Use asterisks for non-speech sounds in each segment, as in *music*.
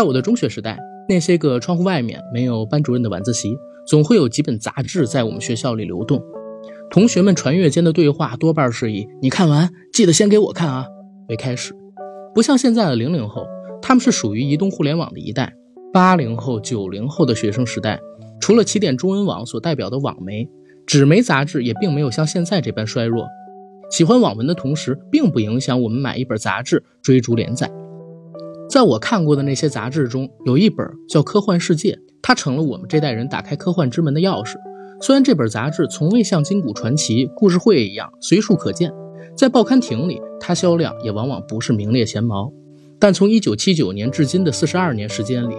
在我的中学时代，那些个窗户外面没有班主任的晚自习，总会有几本杂志在我们学校里流动。同学们传阅间的对话多半是以“你看完记得先给我看啊”为开始。不像现在的零零后，他们是属于移动互联网的一代。八零后、九零后的学生时代，除了起点中文网所代表的网媒，纸媒杂志也并没有像现在这般衰弱。喜欢网文的同时，并不影响我们买一本杂志追逐连载。在我看过的那些杂志中，有一本叫《科幻世界》，它成了我们这代人打开科幻之门的钥匙。虽然这本杂志从未像《金谷传奇》《故事会》一样随处可见，在报刊亭里，它销量也往往不是名列前茅。但从1979年至今的42年时间里，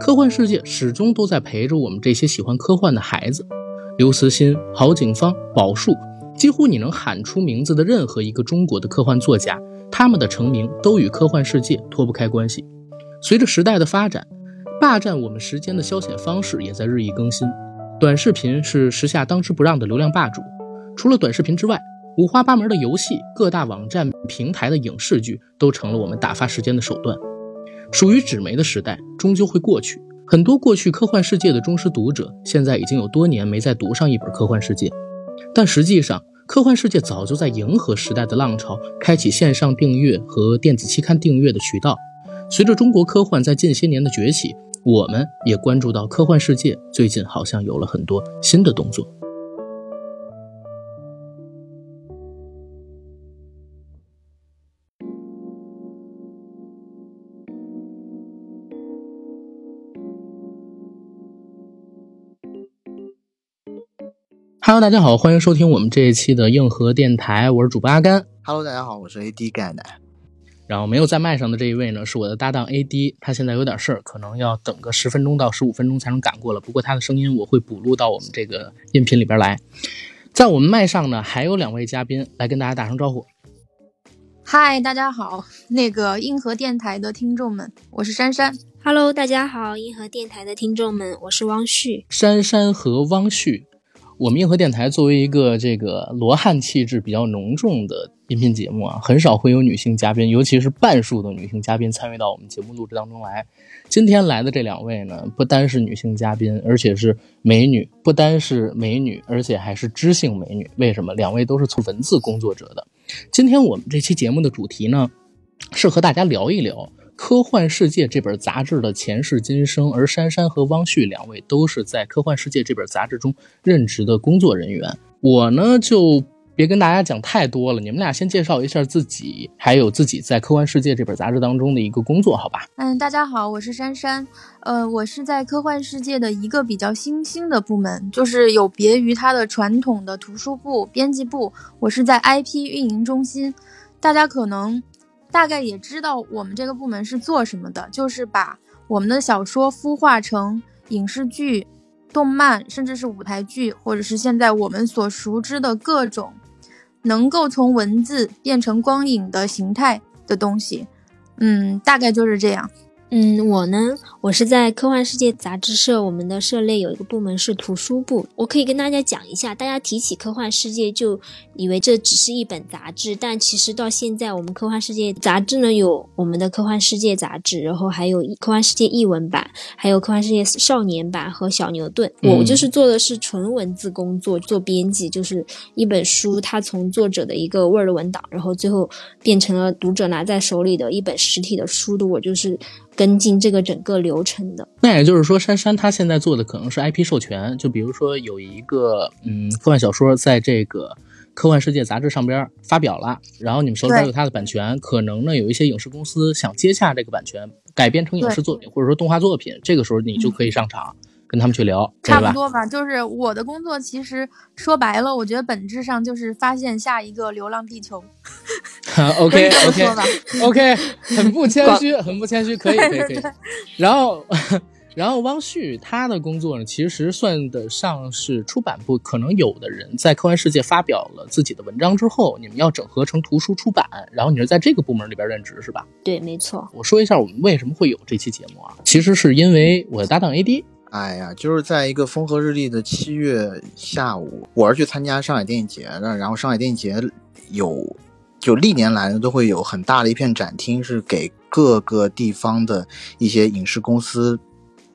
科幻世界始终都在陪着我们这些喜欢科幻的孩子。刘慈欣、郝景芳、宝树，几乎你能喊出名字的任何一个中国的科幻作家。他们的成名都与科幻世界脱不开关系。随着时代的发展，霸占我们时间的消遣方式也在日益更新。短视频是时下当之不让的流量霸主。除了短视频之外，五花八门的游戏、各大网站平台的影视剧都成了我们打发时间的手段。属于纸媒的时代终究会过去。很多过去科幻世界的忠实读者，现在已经有多年没再读上一本科幻世界。但实际上，科幻世界早就在迎合时代的浪潮，开启线上订阅和电子期刊订阅的渠道。随着中国科幻在近些年的崛起，我们也关注到科幻世界最近好像有了很多新的动作。Hello，大家好，欢迎收听我们这一期的硬核电台，我是主播阿甘。Hello，大家好，我是 AD 盖奶。然后没有在麦上的这一位呢，是我的搭档 AD，他现在有点事儿，可能要等个十分钟到十五分钟才能赶过了。不过他的声音我会补录到我们这个音频里边来。在我们麦上呢，还有两位嘉宾来跟大家打声招呼。嗨，大家好，那个硬核电台的听众们，我是珊珊。Hello，大家好，硬核电台的听众们，我是汪旭。珊珊和汪旭。我们硬核电台作为一个这个罗汉气质比较浓重的音频节目啊，很少会有女性嘉宾，尤其是半数的女性嘉宾参与到我们节目录制当中来。今天来的这两位呢，不单是女性嘉宾，而且是美女，不单是美女，而且还是知性美女。为什么？两位都是做文字工作者的。今天我们这期节目的主题呢，是和大家聊一聊。《科幻世界》这本杂志的前世今生，而珊珊和汪旭两位都是在《科幻世界》这本杂志中任职的工作人员。我呢就别跟大家讲太多了，你们俩先介绍一下自己，还有自己在《科幻世界》这本杂志当中的一个工作，好吧？嗯，大家好，我是珊珊。呃，我是在《科幻世界》的一个比较新兴的部门，就是有别于它的传统的图书部、编辑部，我是在 IP 运营中心。大家可能。大概也知道我们这个部门是做什么的，就是把我们的小说孵化成影视剧、动漫，甚至是舞台剧，或者是现在我们所熟知的各种能够从文字变成光影的形态的东西。嗯，大概就是这样。嗯，我呢，我是在科幻世界杂志社，我们的社内有一个部门是图书部。我可以跟大家讲一下，大家提起科幻世界就以为这只是一本杂志，但其实到现在，我们科幻世界杂志呢有我们的科幻世界杂志，然后还有科幻世界译文版，还有科幻世界少年版和小牛顿。我就是做的是纯文字工作，做编辑，就是一本书，它从作者的一个 Word 文档，然后最后变成了读者拿在手里的一本实体的书的，我就是。跟进这个整个流程的，那也就是说，珊珊她现在做的可能是 IP 授权，就比如说有一个嗯科幻小说在这个科幻世界杂志上边发表了，然后你们手里边有它的版权，可能呢有一些影视公司想接下这个版权，改编成影视作品或者说动画作品，这个时候你就可以上场。跟他们去聊，差不多吧。就是我的工作，其实说白了，我觉得本质上就是发现下一个《流浪地球 *laughs*》。OK OK OK，很不谦虚，很不谦虚，可以可以可以。然后，然后汪旭他的工作呢，其实算得上是出版部。可能有的人在科幻世界发表了自己的文章之后，你们要整合成图书出版，然后你是在这个部门里边任职是吧？对，没错。我说一下我们为什么会有这期节目啊？其实是因为我的搭档 AD。哎呀，就是在一个风和日丽的七月下午，我是去参加上海电影节的。然后上海电影节有就历年来呢都会有很大的一片展厅，是给各个地方的一些影视公司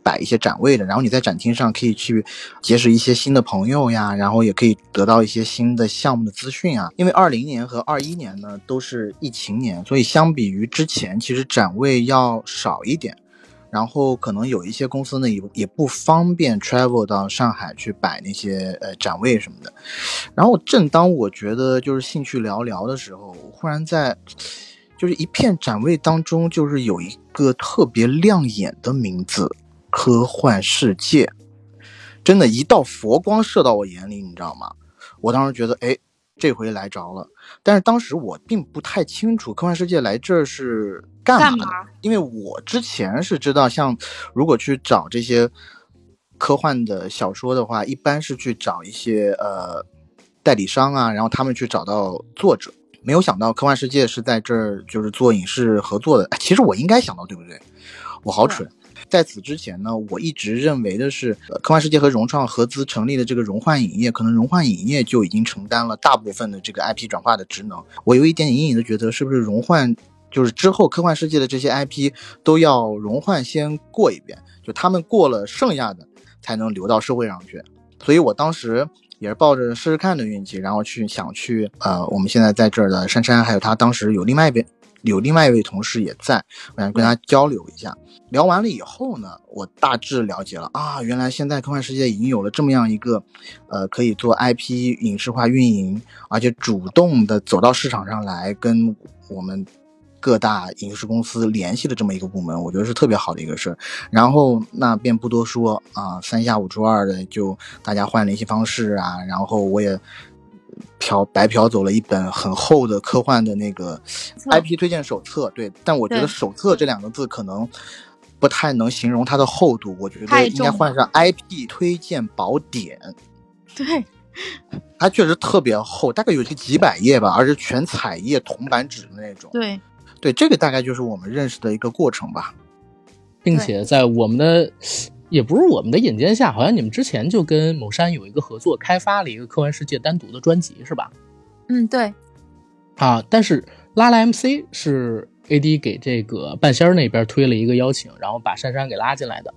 摆一些展位的。然后你在展厅上可以去结识一些新的朋友呀，然后也可以得到一些新的项目的资讯啊。因为二零年和二一年呢都是疫情年，所以相比于之前，其实展位要少一点。然后可能有一些公司呢也也不方便 travel 到上海去摆那些呃展位什么的。然后正当我觉得就是兴趣寥寥的时候，忽然在就是一片展位当中，就是有一个特别亮眼的名字——科幻世界。真的，一道佛光射到我眼里，你知道吗？我当时觉得，哎，这回来着了。但是当时我并不太清楚科幻世界来这儿是干嘛的，因为我之前是知道，像如果去找这些科幻的小说的话，一般是去找一些呃代理商啊，然后他们去找到作者。没有想到科幻世界是在这儿就是做影视合作的。其实我应该想到，对不对？我好蠢。在此之前呢，我一直认为的是，科幻世界和融创合资成立的这个融幻影业，可能融幻影业就已经承担了大部分的这个 IP 转化的职能。我有一点隐隐的觉得，是不是融幻就是之后科幻世界的这些 IP 都要融幻先过一遍，就他们过了，剩下的才能流到社会上去。所以我当时也是抱着试试看的运气，然后去想去，呃，我们现在在这儿的珊珊，还有他当时有另外一边。有另外一位同事也在，我想跟他交流一下。聊完了以后呢，我大致了解了啊，原来现在科幻世界已经有了这么样一个，呃，可以做 IP 影视化运营，而且主动的走到市场上来跟我们各大影视公司联系的这么一个部门，我觉得是特别好的一个事儿。然后那便不多说啊，三下五除二的就大家换联系方式啊，然后我也。嫖白嫖走了一本很厚的科幻的那个 IP 推荐手册，对，但我觉得“手册”这两个字可能不太能形容它的厚度，我觉得应该换上 IP 推荐宝典。对，它确实特别厚，大概有些几百页吧，而且全彩页铜版纸的那种。对，对，这个大概就是我们认识的一个过程吧，并且在我们的。也不是我们的引荐下，好像你们之前就跟某山有一个合作，开发了一个科幻世界单独的专辑，是吧？嗯，对。啊，但是拉拉 MC 是 AD 给这个半仙儿那边推了一个邀请，然后把珊珊给拉进来的。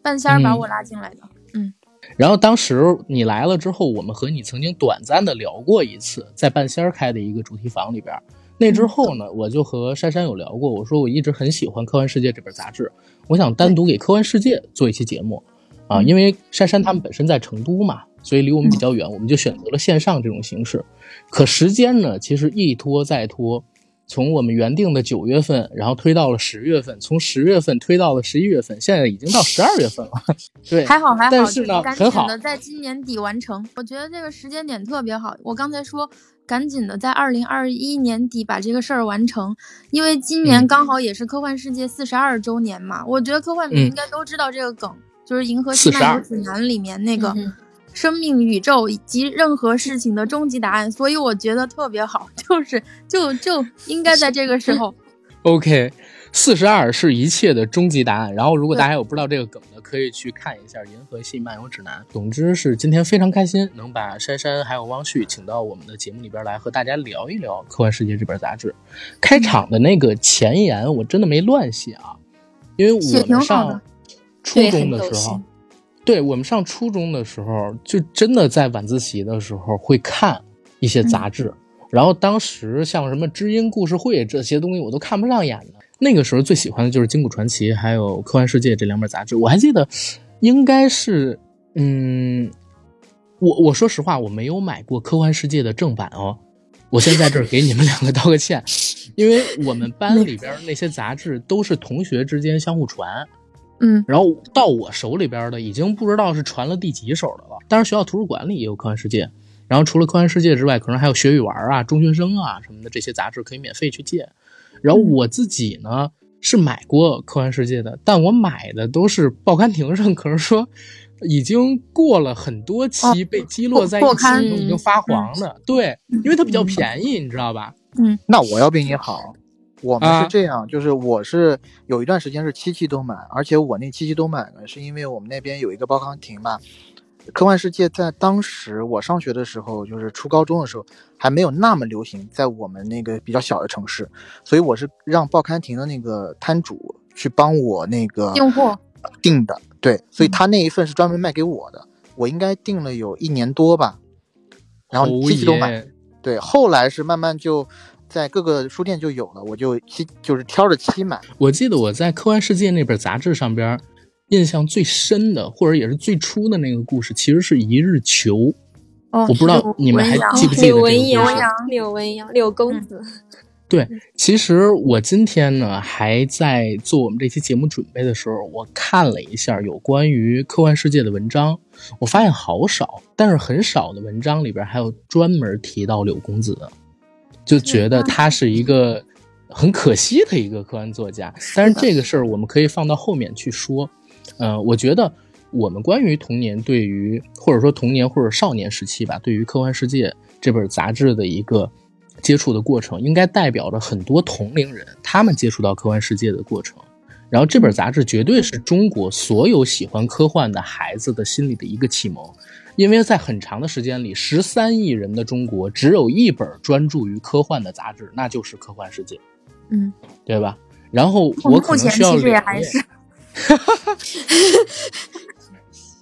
半仙儿把我拉进来的，嗯。然后当时你来了之后，我们和你曾经短暂的聊过一次，在半仙儿开的一个主题房里边。那之后呢，我就和珊珊有聊过，我说我一直很喜欢《科幻世界》这本杂志，我想单独给《科幻世界》做一期节目，啊，因为珊珊他们本身在成都嘛，所以离我们比较远，我们就选择了线上这种形式。可时间呢，其实一拖再拖，从我们原定的九月份，然后推到了十月份，从十月份推到了十一月份，现在已经到十二月份了。*laughs* 对，还好还好，但是呢，很好的在今年底完成，我觉得这个时间点特别好。我刚才说。赶紧的，在二零二一年底把这个事儿完成，因为今年刚好也是科幻世界四十二周年嘛。我觉得科幻迷应该都知道这个梗，就是《银河系漫游指南》里面那个生命、宇宙以及任何事情的终极答案。所以我觉得特别好，就是就就应该在这个时候。*laughs* OK。四十二是一切的终极答案。然后，如果大家有不知道这个梗的，可以去看一下《银河系漫游指南》。总之是今天非常开心，能把珊珊还有汪旭请到我们的节目里边来，和大家聊一聊《科幻世界》这本杂志。开场的那个前言，我真的没乱写啊，因为我们上初中的时候，对我们上初中的时候，就真的在晚自习的时候会看一些杂志。然后当时像什么《知音故事会》这些东西，我都看不上眼的。那个时候最喜欢的就是《金谷传奇》还有《科幻世界》这两本杂志。我还记得，应该是，嗯，我我说实话，我没有买过《科幻世界》的正版哦。我先在这儿给你们两个道个歉，因为我们班里边那些杂志都是同学之间相互传，嗯，然后到我手里边的已经不知道是传了第几手的了。当然，学校图书馆里也有《科幻世界》，然后除了《科幻世界》之外，可能还有《学语玩》啊、《中学生》啊什么的这些杂志可以免费去借。然后我自己呢是买过《科幻世界》的，但我买的都是报刊亭上，可是说已经过了很多期，被击落在一起，已经发黄的。对，因为它比较便宜，你知道吧？嗯。那我要比你好，我们是这样，就是我是有一段时间是七期都买，而且我那七期都买呢，是因为我们那边有一个报刊亭嘛，科幻世界在当时我上学的时候，就是初高中的时候，还没有那么流行，在我们那个比较小的城市，所以我是让报刊亭的那个摊主去帮我那个订货订的，对，所以他那一份是专门卖给我的，我应该订了有一年多吧，然后机器都买，对，后来是慢慢就在各个书店就有了，我就期就是挑着期买，我记得我在《科幻世界》那本杂志上边，印象最深的，或者也是最初的那个故事，其实是一日球。哦，我不知道你们还记不记得柳文这个故事阳，柳文阳，柳公子，对，其实我今天呢还在做我们这期节目准备的时候，我看了一下有关于科幻世界的文章，我发现好少，但是很少的文章里边还有专门提到柳公子的，就觉得他是一个很可惜的一个科幻作家。但是这个事儿我们可以放到后面去说。呃，我觉得我们关于童年对于或者说童年或者少年时期吧，对于科幻世界这本杂志的一个接触的过程，应该代表着很多同龄人他们接触到科幻世界的过程。然后这本杂志绝对是中国所有喜欢科幻的孩子的心里的一个启蒙，因为在很长的时间里，十三亿人的中国只有一本专注于科幻的杂志，那就是《科幻世界》，嗯，对吧？然后我可目前能需要其实也还是哈哈哈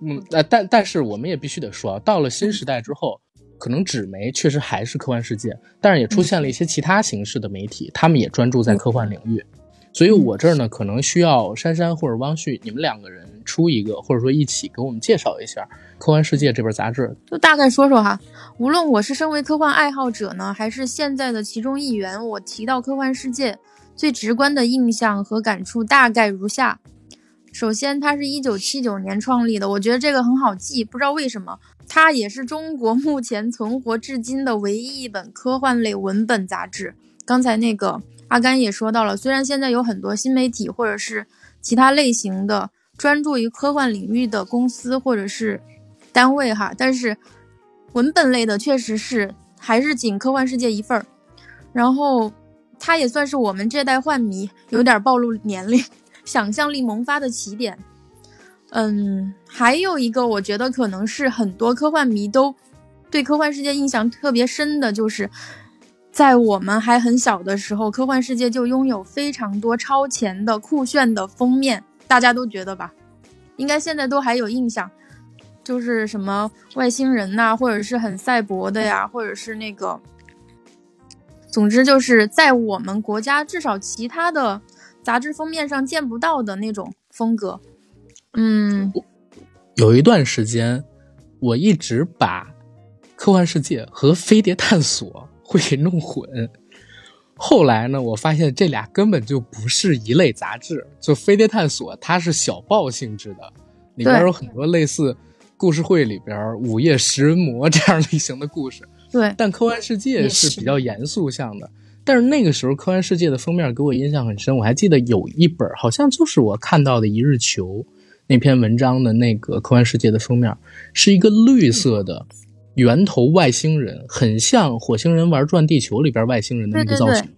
嗯，呃，但但是我们也必须得说啊，到了新时代之后，可能纸媒确实还是科幻世界，但是也出现了一些其他形式的媒体，他们也专注在科幻领域。所以我这儿呢，可能需要珊珊或者汪旭，你们两个人出一个，或者说一起给我们介绍一下《科幻世界》这本杂志。就大概说说哈。无论我是身为科幻爱好者呢，还是现在的其中一员，我提到科幻世界最直观的印象和感触大概如下：首先，它是一九七九年创立的，我觉得这个很好记，不知道为什么，它也是中国目前存活至今的唯一一本科幻类文本杂志。刚才那个阿甘也说到了，虽然现在有很多新媒体或者是其他类型的专注于科幻领域的公司或者是单位哈，但是文本类的确实是还是仅科幻世界一份儿。然后，它也算是我们这代幻迷有点暴露年龄，想象力萌发的起点。嗯，还有一个我觉得可能是很多科幻迷都对科幻世界印象特别深的，就是在我们还很小的时候，科幻世界就拥有非常多超前的酷炫的封面，大家都觉得吧？应该现在都还有印象，就是什么外星人呐、或者是很赛博的呀，或者是那个，总之就是在我们国家至少其他的杂志封面上见不到的那种风格。嗯，有一段时间，我一直把科幻世界和飞碟探索会给弄混。后来呢，我发现这俩根本就不是一类杂志。就飞碟探索，它是小报性质的，里边有很多类似故事会里边午夜食人魔 *laughs* 这样类型的故事。对，但科幻世界是是比较严肃向的。但是那个时候，科幻世界的封面给我印象很深，我还记得有一本，好像就是我看到的《一日球》那篇文章的那个科幻世界的封面，是一个绿色的圆头外星人，很像《火星人玩转地球》里边外星人的那个造型。对对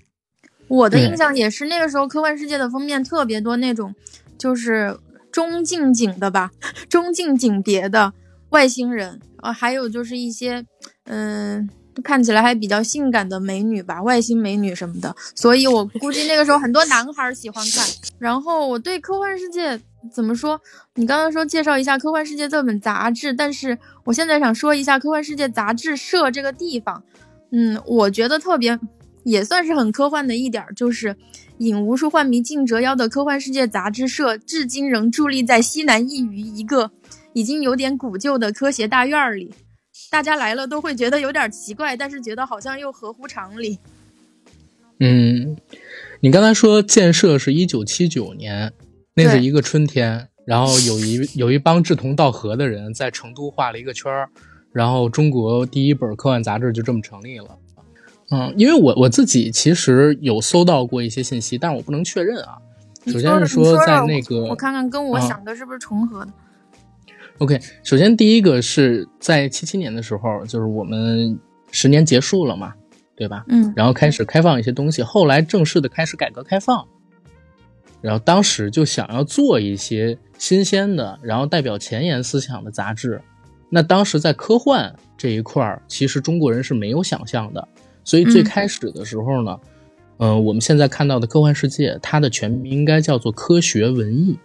我的印象也是那个时候科幻世界的封面特别多那种，就是中近景的吧，*laughs* 中近景别的外星人啊，还有就是一些嗯。看起来还比较性感的美女吧，外星美女什么的，所以我估计那个时候很多男孩喜欢看。然后我对科幻世界怎么说？你刚刚说介绍一下科幻世界这本杂志，但是我现在想说一下科幻世界杂志社这个地方。嗯，我觉得特别也算是很科幻的一点，就是引无数幻迷竞折腰的科幻世界杂志社，至今仍伫立在西南一隅一个已经有点古旧的科协大院里。大家来了都会觉得有点奇怪，但是觉得好像又合乎常理。嗯，你刚才说建设是一九七九年，那是一个春天，然后有一有一帮志同道合的人在成都画了一个圈儿，然后中国第一本科幻杂志就这么成立了。嗯，因为我我自己其实有搜到过一些信息，但我不能确认啊。首先是说在那个我看看跟我啊想的是不是重合的？OK，首先第一个是在七七年的时候，就是我们十年结束了嘛，对吧？嗯。然后开始开放一些东西，后来正式的开始改革开放，然后当时就想要做一些新鲜的，然后代表前沿思想的杂志，那当时在科幻这一块儿，其实中国人是没有想象的，所以最嗯。开始的时候呢，嗯、我们现在看到的科幻世界，它的全名应该叫做科学文艺。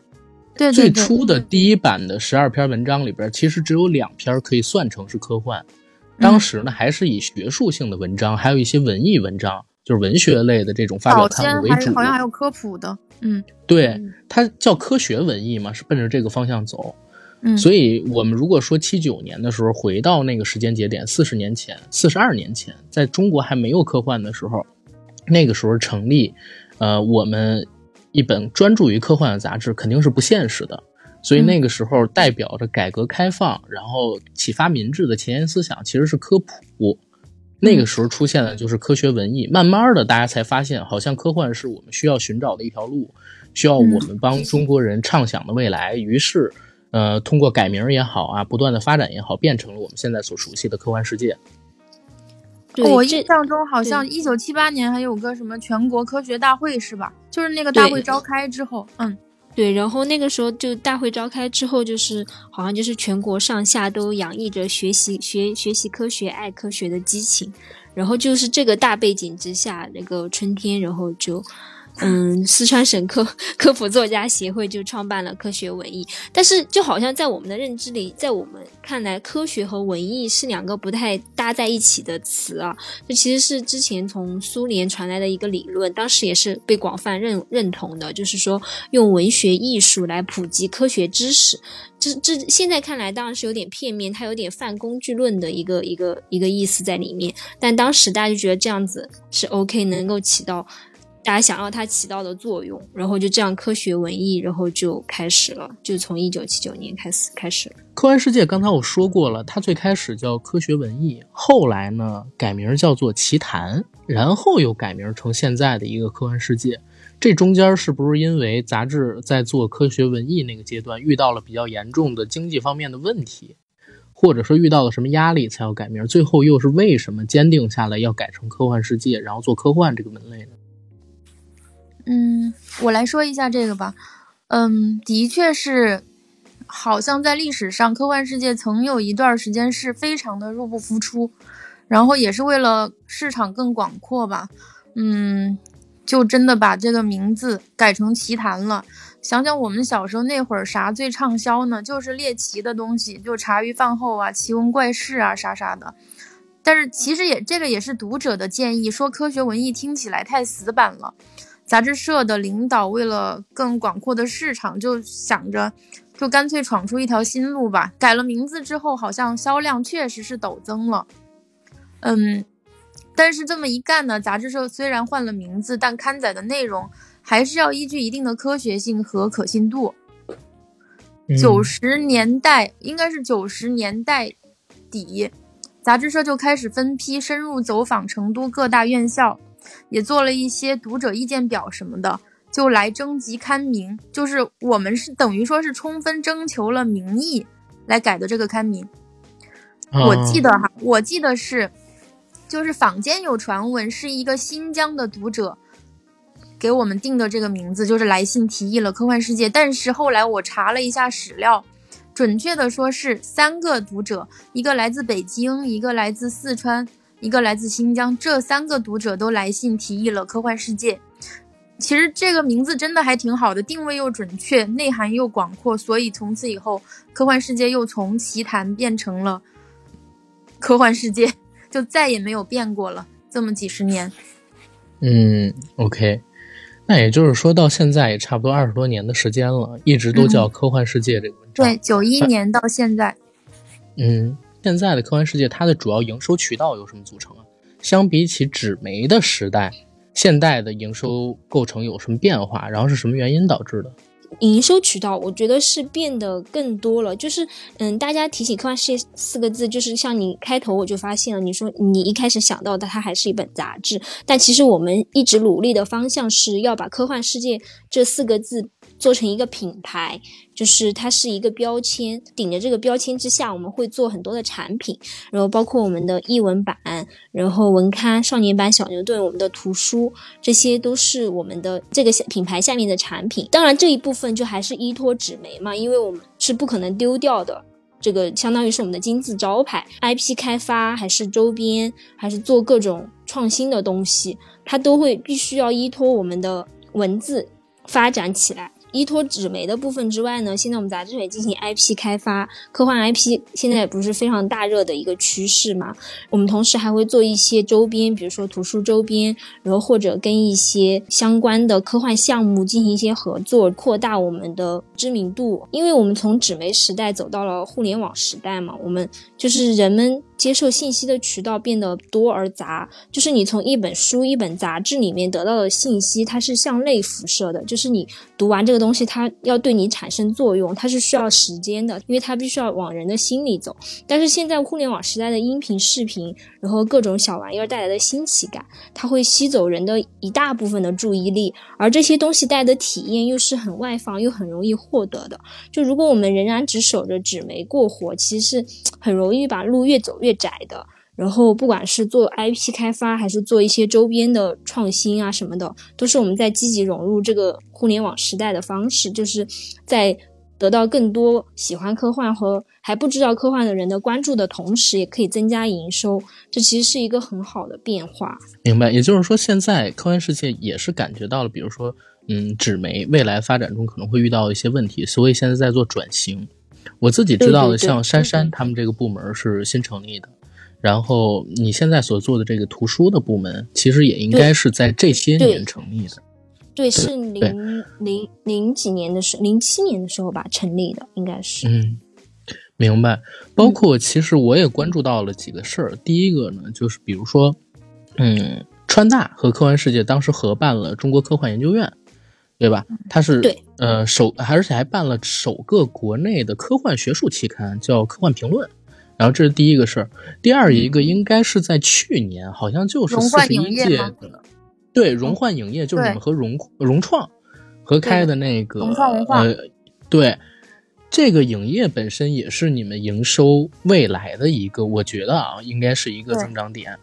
最对对对，初的第一版的十二篇文章里边，其实只有两篇可以算成是科幻。当时呢，还是以学术性的文章，还有一些文艺文章，就是文学类的这种发表刊物为主。好像还有科普的，嗯对嗯，它叫科学文艺嘛，是奔着这个方向走。嗯，所以，我们如果说七九年的时候回到那个时间节点，四十年前、四十二年前，在中国还没有科幻的时候，那个时候成立，呃，我们一本专注于科幻的杂志肯定是不现实的。所以那个时候代表着改革开放，然后启发民智的前沿思想其实是科普。那个时候出现的就是科学文艺，慢慢的大家才发现，好像科幻是我们需要寻找的一条路，需要我们帮中国人畅想的未来。于是，呃，通过改名也好啊，不断的发展也好，变成了我们现在所熟悉的科幻世界。我印象中好像对一九七八年还有个什么全国科学大会是吧？就是那个大会召开之后，嗯对，然后那个时候就大会召开之后，就是好像就是全国上下都洋溢着学习学学习科学、爱科学的激情，然后就是这个大背景之下，那个春天，然后就。*laughs* 嗯，四川省科科普作家协会就创办了科学文艺，但是就好像在我们的认知里，在我们看来，科学和文艺是两个不太搭在一起的词啊。这其实是之前从苏联传来的一个理论，当时也是被广泛认认同的，就是说用文学艺术来普及科学知识。这这现在看来当然是有点片面，它有点泛工具论的一个一个一个意思在里面。但当时大家就觉得这样子是 OK，能够起到大家想要它起到的作用，然后就这样科学文艺，然后就开始了，就从一九七九年开始开始了。科幻世界刚才我说过了，它最开始叫科学文艺，后来呢改名叫做奇谈，然后又改名成现在的一个科幻世界。这中间是不是因为杂志在做科学文艺那个阶段遇到了比较严重的经济方面的问题，或者说遇到了什么压力才要改名？最后又是为什么坚定下来要改成科幻世界，然后做科幻这个门类呢？嗯，我来说一下这个吧。嗯，的确是，好像在历史上，科幻世界曾有一段时间是非常的入不敷出，然后也是为了市场更广阔吧。嗯，就真的把这个名字改成奇谈了。想想我们小时候那会儿，啥最畅销呢？就是猎奇的东西，就茶余饭后啊、奇闻怪事啊啥啥的。但是其实也这个也是读者的建议，说科学文艺听起来太死板了。杂志社的领导为了更广阔的市场，就想着就干脆闯出一条新路吧。改了名字之后，好像销量确实是陡增了。嗯，但是这么一干呢，杂志社虽然换了名字，但刊载的内容还是要依据一定的科学性和可信度。九十年代应该是九十年代底，杂志社就开始分批深入走访成都各大院校，也做了一些读者意见表什么的，就来征集刊名。就是我们是等于说是充分征求了民意来改的这个刊名。我记得哈，我记得是，就是坊间有传闻是一个新疆的读者给我们定的这个名字，就是来信提议了科幻世界。但是后来我查了一下史料，准确的说是三个读者，一个来自北京，一个来自四川，一个来自新疆，这三个读者都来信提议了科幻世界。其实这个名字真的还挺好的，定位又准确，内涵又广阔，所以从此以后，科幻世界又从奇谈变成了科幻世界，*laughs* 就再也没有变过了。这么几十年，嗯，OK，那也就是说到现在也差不多二十多年的时间了，一直都叫科幻世界这个文章。对，九一年到现在，嗯，现在的科幻世界它的主要营收渠道有什么组成啊？相比起纸媒的时代，现代的营收构成有什么变化？然后是什么原因导致的？营收渠道，我觉得是变得更多了。就是，嗯，大家提起科幻世界四个字，就是像你开头我就发现了，你说你一开始想到的它还是一本杂志，但其实我们一直努力的方向是要把科幻世界这四个字做成一个品牌，就是它是一个标签，顶着这个标签之下，我们会做很多的产品，然后包括我们的译文版，然后文刊、少年版小牛顿，我们的图书，这些都是我们的这个品牌下面的产品。当然，这一部分就还是依托纸媒嘛，因为我们是不可能丢掉的。这个相当于是我们的金字招牌，IP 开发还是周边，还是做各种创新的东西，它都会必须要依托我们的文字发展起来。依托纸媒的部分之外呢，现在我们杂志也进行 IP 开发，科幻 IP 现在也不是非常大热的一个趋势嘛？我们同时还会做一些周边，比如说图书周边，然后或者跟一些相关的科幻项目进行一些合作，扩大我们的知名度。因为我们从纸媒时代走到了互联网时代嘛，我们就是人们。接受信息的渠道变得多而杂，就是你从一本书、一本杂志里面得到的信息，它是向内辐射的。就是你读完这个东东西，它要对你产生作用，它是需要时间的，因为它必须要往人的心里走。但是现在互联网时代的音频、视频，然后各种小玩意儿带来的新奇感，它会吸走人的一大部分的注意力，而这些东西带的体验又是很外放又很容易获得的。就如果我们仍然只守着纸媒过活，其实是很容易把路越走。越窄的，然后不管是做 IP 开发，还是做一些周边的创新啊什么的，都是我们在积极融入这个互联网时代的方式，就是在得到更多喜欢科幻和还不知道科幻的人的关注的同时，也可以增加营收，这其实是一个很好的变化。明白，也就是说，现在科幻世界也是感觉到了，比如说，嗯，纸媒未来发展中可能会遇到一些问题，所以现在在做转型。我自己知道的，像珊珊他们这个部门是新成立的，然后你现在所做的这个图书的部门，其实也应该是在这些年成立的。对，是零零零几年的时，零七年的时候吧成立的，应该是。嗯，明白。包括其实我也关注到了几个事儿。第一个呢，就是比如说，嗯，川大和科幻世界当时合办了中国科幻研究院。对吧？它是对，呃，首而且还办了首个国内的科幻学术期刊，叫《科幻评论》。然后这是第一个事儿，第二一个应该是在去年，好像就是四十一届的，对，融幻影业就是你们和融融创合开的那个，融创文化，呃，对，这个影业本身也是你们营收未来的一个，我觉得啊，应该是一个增长点。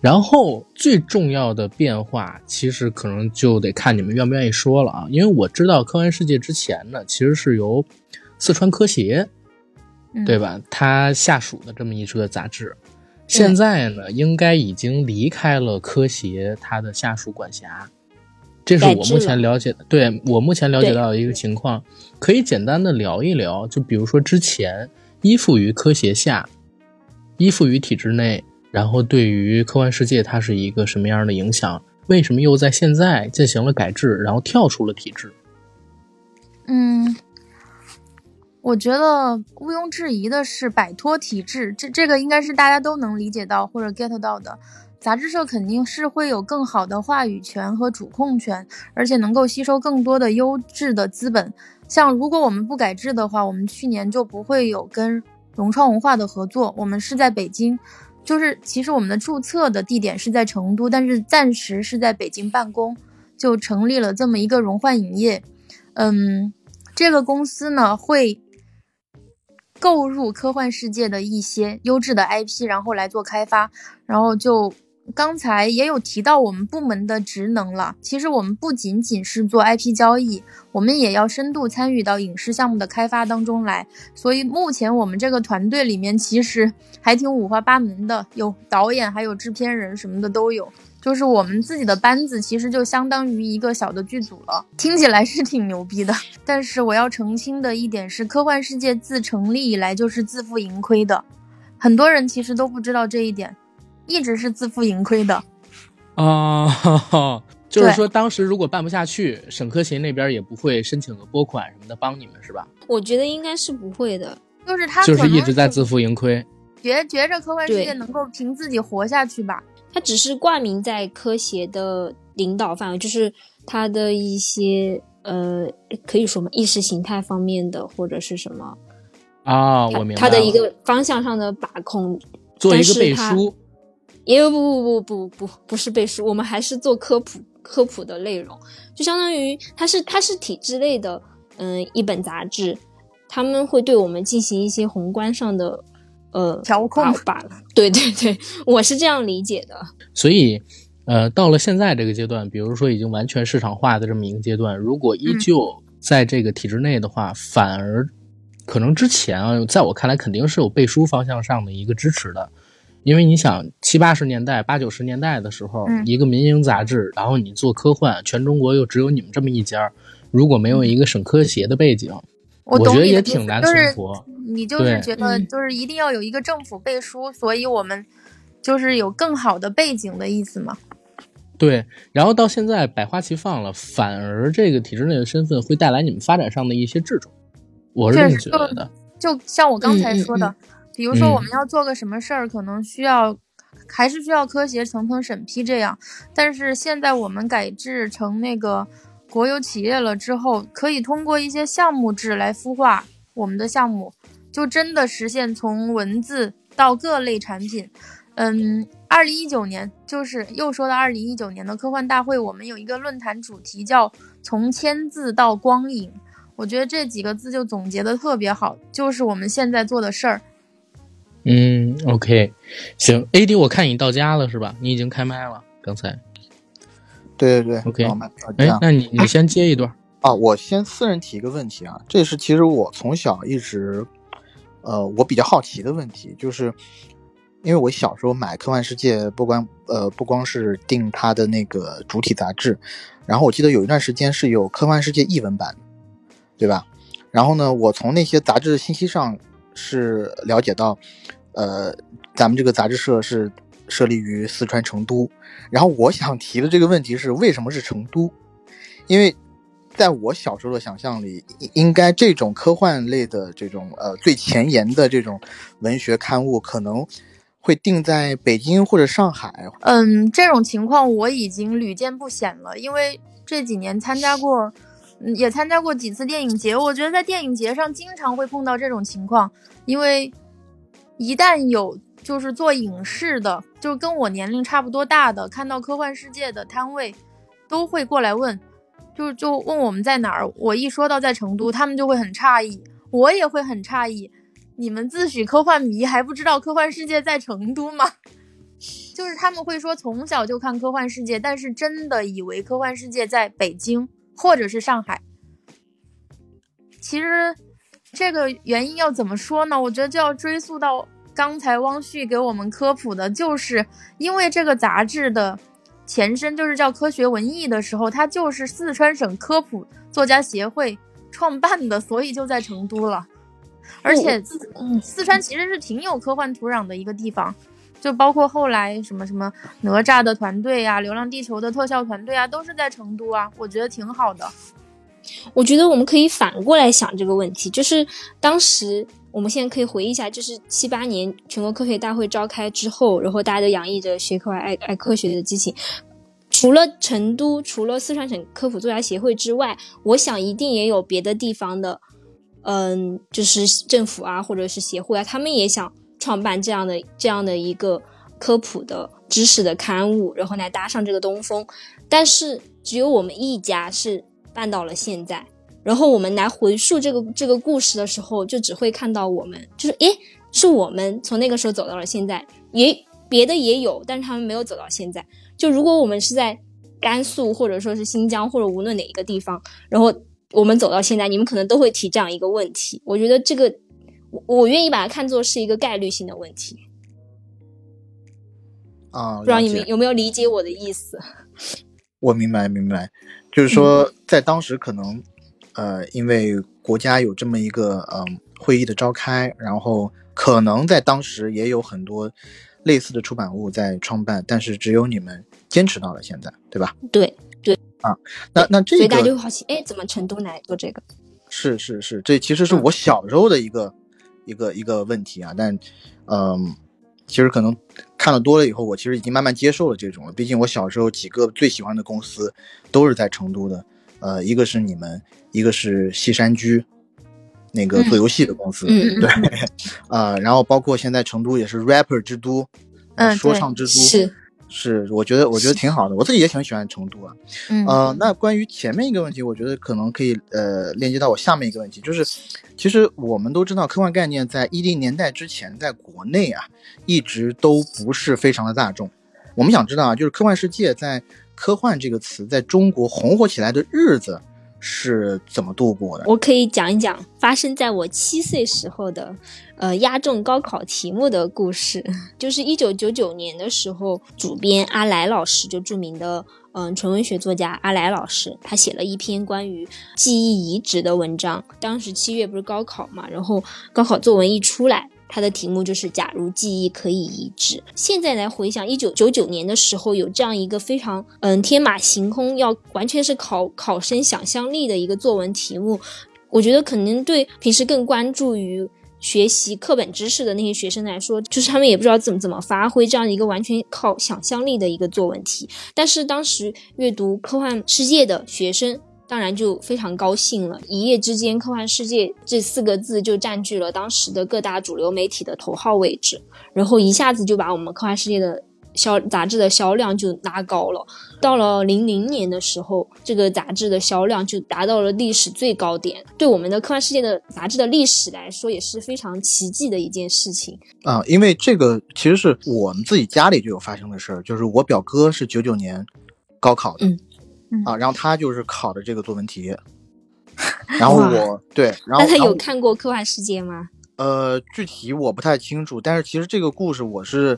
然后最重要的变化，其实可能就得看你们愿不愿意说了啊。因为我知道科幻世界之前呢，其实是由四川科协，对吧？他下属的这么一个杂志，现在呢，应该已经离开了科协他的下属管辖。这是我目前了解的，对我目前了解到的一个情况，可以简单的聊一聊。就比如说之前依附于科协下，依附于体制内。然后，对于科幻世界，它是一个什么样的影响？为什么又在现在进行了改制，然后跳出了体制？嗯，我觉得毋庸置疑的是，摆脱体制，这这个应该是大家都能理解到或者 get 到的。杂志社肯定是会有更好的话语权和主控权，而且能够吸收更多的优质的资本。像如果我们不改制的话，我们去年就不会有跟融创文化的合作。我们是在北京。就是，其实我们的注册的地点是在成都，但是暂时是在北京办公，就成立了这么一个融幻影业。嗯，这个公司呢会购入科幻世界的一些优质的 IP，然后来做开发，然后就。刚才也有提到我们部门的职能了。其实我们不仅仅是做 IP 交易，我们也要深度参与到影视项目的开发当中来。所以目前我们这个团队里面其实还挺五花八门的，有导演，还有制片人什么的都有。就是我们自己的班子其实就相当于一个小的剧组了，听起来是挺牛逼的。但是我要澄清的一点是，科幻世界自成立以来就是自负盈亏的，很多人其实都不知道这一点。一直是自负盈亏的，啊，*laughs* 就是说当时如果办不下去，沈科协那边也不会申请个拨款什么的帮你们，是吧？我觉得应该是不会的，就是他就是一直在自负盈亏，觉觉着科幻世界能够凭自己活下去吧？他只是挂名在科协的领导范围，就是他的一些呃，可以说嘛，意识形态方面的或者是什么啊，我明白他的一个方向上的把控，做一个背书。也不不不不不不是背书，我们还是做科普科普的内容，就相当于它是它是体制内的嗯一本杂志，他们会对我们进行一些宏观上的呃调控吧。对对对，我是这样理解的。所以呃，到了现在这个阶段，比如说已经完全市场化的这么一个阶段，如果依旧在这个体制内的话，反而可能之前啊，在我看来肯定是有背书方向上的一个支持的，因为你想七八十年代、八九十年代的时候，嗯一个民营杂志，然后你做科幻，全中国又只有你们这么一家，如果没有一个省科协的背景，我我觉得也挺难就是存活。你就是觉得嗯就是一定要有一个政府背书，所以我们就是有更好的背景的意思嘛。对，然后到现在百花齐放了，反而这个体制内的身份会带来你们发展上的一些掣肘，我是这么觉得的。就像我刚才嗯嗯说的，比如说嗯我们要做个什么事儿，可能需要还是需要科协层层审批这样。但是现在我们改制成那个国有企业了之后，可以通过一些项目制来孵化我们的项目，就真的实现从文字到各类产品。嗯，二零一九年就是又说到二零一九年的科幻大会，我们有一个论坛主题叫“从签字到光影”。我觉得这几个字就总结的特别好，就是我们现在做的事儿。嗯，OK，行，AD，我看你到家了是吧？你已经开麦了，刚才。对对对 OK 哎，那你你先接一段。啊，我先私人提一个问题啊，这是其实我从小一直，呃，我比较好奇的问题，就是因为我小时候买《科幻世界》，不光呃不光是订它的那个主体杂志，然后我记得有一段时间是有《科幻世界》译文版，对吧？然后呢，我从那些杂志信息上是了解到，呃，咱们这个杂志社是设立于四川成都，然后我想提的这个问题是为什么是成都？因为在我小时候的想象里，应该这种科幻类的这种呃最前沿的这种文学刊物，可能会定在北京或者上海。嗯，这种情况我已经屡见不鲜了，因为这几年参加过，也参加过几次电影节。我觉得在电影节上经常会碰到这种情况，因为一旦有就是做影视的，就跟我年龄差不多大的，看到科幻世界的摊位，都会过来问，就就问我们在哪儿。我一说到在成都，他们就会很诧异，我也会很诧异。你们自诩科幻迷，还不知道科幻世界在成都吗？*laughs* 就是他们会说从小就看科幻世界，但是真的以为科幻世界在北京或者是上海。其实这个原因要怎么说呢？我觉得就要追溯到刚才汪旭给我们科普的，就是因为这个杂志的前身就是叫科学文艺的时候，它就是四川省科普作家协会创办的，所以就在成都了。而且四嗯四川其实是挺有科幻土壤的一个地方，就包括后来什么什么哪吒的团队呀、流浪地球的特效团队啊，都是在成都啊，我觉得挺好的。我觉得我们可以反过来想这个问题，就是当时我们现在可以回忆一下，就是七八年全国科学大会召开之后，然后大家都洋溢着学科爱爱科学的激情。除了成都，除了四川省科普作家协会之外，我想一定也有别的地方的，嗯，就是政府啊，或者是协会啊，他们也想创办这样的这样的一个科普的知识的刊物，然后来搭上这个东风。但是只有我们一家是办到了现在。然后我们来回溯这个这个故事的时候，就只会看到我们，就是诶，是我们从那个时候走到了现在，也别的也有，但是他们没有走到现在。就如果我们是在甘肃或者说是新疆或者无论哪一个地方，然后我们走到现在，你们可能都会提这样一个问题。我觉得这个我我愿意把它看作是一个概率性的问题。啊，不知道你们有没有理解我的意思？*laughs* 我明白明白，就是说在当时可能，呃，因为国家有这么一个嗯、会议的召开，然后可能在当时也有很多类似的出版物在创办，但是只有你们坚持到了现在，对吧？对对啊，那那这所以大家就好奇，哎，怎么成都来做这个？是是是，这其实是我小时候的一个、一个一个问题啊，但嗯。其实可能看的多了以后，我其实已经慢慢接受了这种了。毕竟我小时候几个最喜欢的公司都是在成都的，呃，一个是你们，一个是西山居，那个做游戏的公司，嗯对，呃，*laughs* 然后包括现在成都也是 rapper 之都，嗯说唱之都，是，是，我觉得我觉得挺好的，我自己也挺喜欢成都啊。嗯呃，那关于前面一个问题，我觉得可能可以呃链接到我下面一个问题，就是其实我们都知道，科幻概念在一零年代之前，在国内啊一直都不是非常的大众。我们想知道啊，就是科幻世界在科幻这个词在中国红火起来的日子是怎么度过的？我可以讲一讲发生在我七岁时候的，呃，押中高考题目的故事。*laughs* 就是一九九九年的时候，主编阿来老师，就著名的嗯纯文学作家阿来老师，他写了一篇关于记忆移植的文章。当时七月不是高考嘛，然后高考作文一出来。它的题目就是“假如记忆可以移植”。现在来回想，一九九九年的时候有这样一个非常嗯天马行空，要完全是考考生想象力的一个作文题目，我觉得可能对平时更关注于学习课本知识的那些学生来说，就是他们也不知道怎么怎么发挥这样一个完全靠想象力的一个作文题。但是当时阅读科幻世界的学生。当然就非常高兴了，一夜之间，“科幻世界”这四个字就占据了当时的各大主流媒体的头号位置，然后一下子就把我们“科幻世界”的销杂志的销量就拉高了。到了零零年的时候，这个杂志的销量就达到了历史最高点，对我们的“科幻世界”的杂志的历史来说也是非常奇迹的一件事情啊！因为这个其实是我们自己家里就有发生的事儿，就是我表哥是九九年高考的。嗯。啊，然后他就是考的这个作文题，*laughs* 然后我对，然后那他有看过《科幻世界》吗？呃，具体我不太清楚，但是其实这个故事我是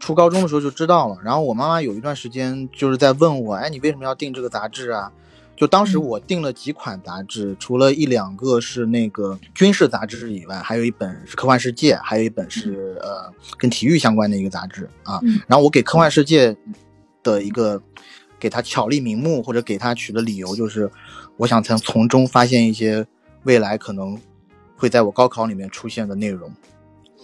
初高中的时候就知道了。然后我妈妈有一段时间就是在问我，哎，你为什么要订这个杂志啊？就当时我订了几款杂志，除了一两个是那个军事杂志以外，还有一本是《科幻世界》，还有一本是呃跟体育相关的一个杂志啊。然后我给《科幻世界》的一个。给他巧立名目，或者给他取的理由就是，我想从从中发现一些未来可能会在我高考里面出现的内容，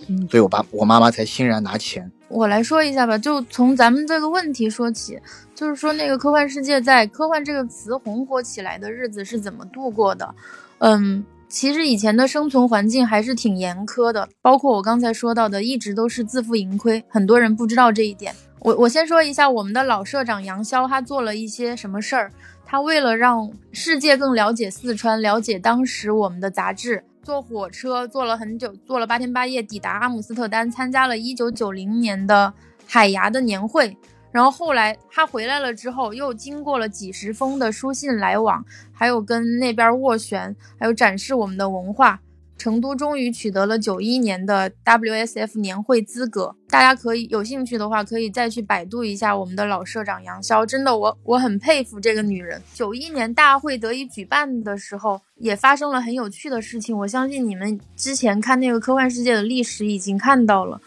嗯，所以我爸我妈妈才欣然拿钱。我来说一下吧，就从咱们这个问题说起，就是说那个科幻世界在科幻这个词红火起来的日子是怎么度过的？嗯，其实以前的生存环境还是挺严苛的，包括我刚才说到的，一直都是自负盈亏，很多人不知道这一点。我我先说一下我们的老社长杨潇，他做了一些什么事儿？他为了让世界更了解四川，了解当时我们的杂志，坐火车坐了很久，坐了八天八夜，抵达阿姆斯特丹，参加了一九九零年的海牙的年会。然后后来他回来了之后，又经过了几十封的书信来往，还有跟那边斡旋，还有展示我们的文化。成都终于取得了九一年的 WSF 年会资格，大家可以有兴趣的话，可以再去百度一下我们的老社长杨潇。真的，我我很佩服这个女人。九一年大会得以举办的时候，也发生了很有趣的事情。我相信你们之前看那个科幻世界的历史已经看到了，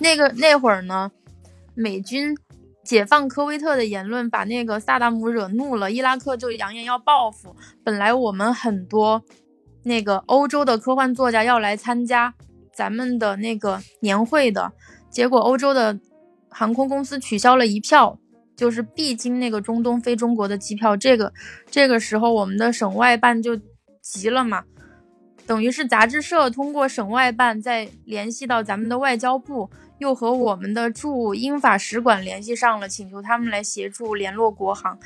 那个那会儿呢，美军解放科威特的言论把那个萨达姆惹怒了，伊拉克就扬言要报复。本来我们很多。那个欧洲的科幻作家要来参加咱们的那个年会的，结果欧洲的航空公司取消了一票，就是必经那个中东飞中国的机票。这个这个时候，我们的省外办就急了嘛，等于是杂志社通过省外办再联系到咱们的外交部，又和我们的驻英法使馆联系上了，请求他们来协助联络国航。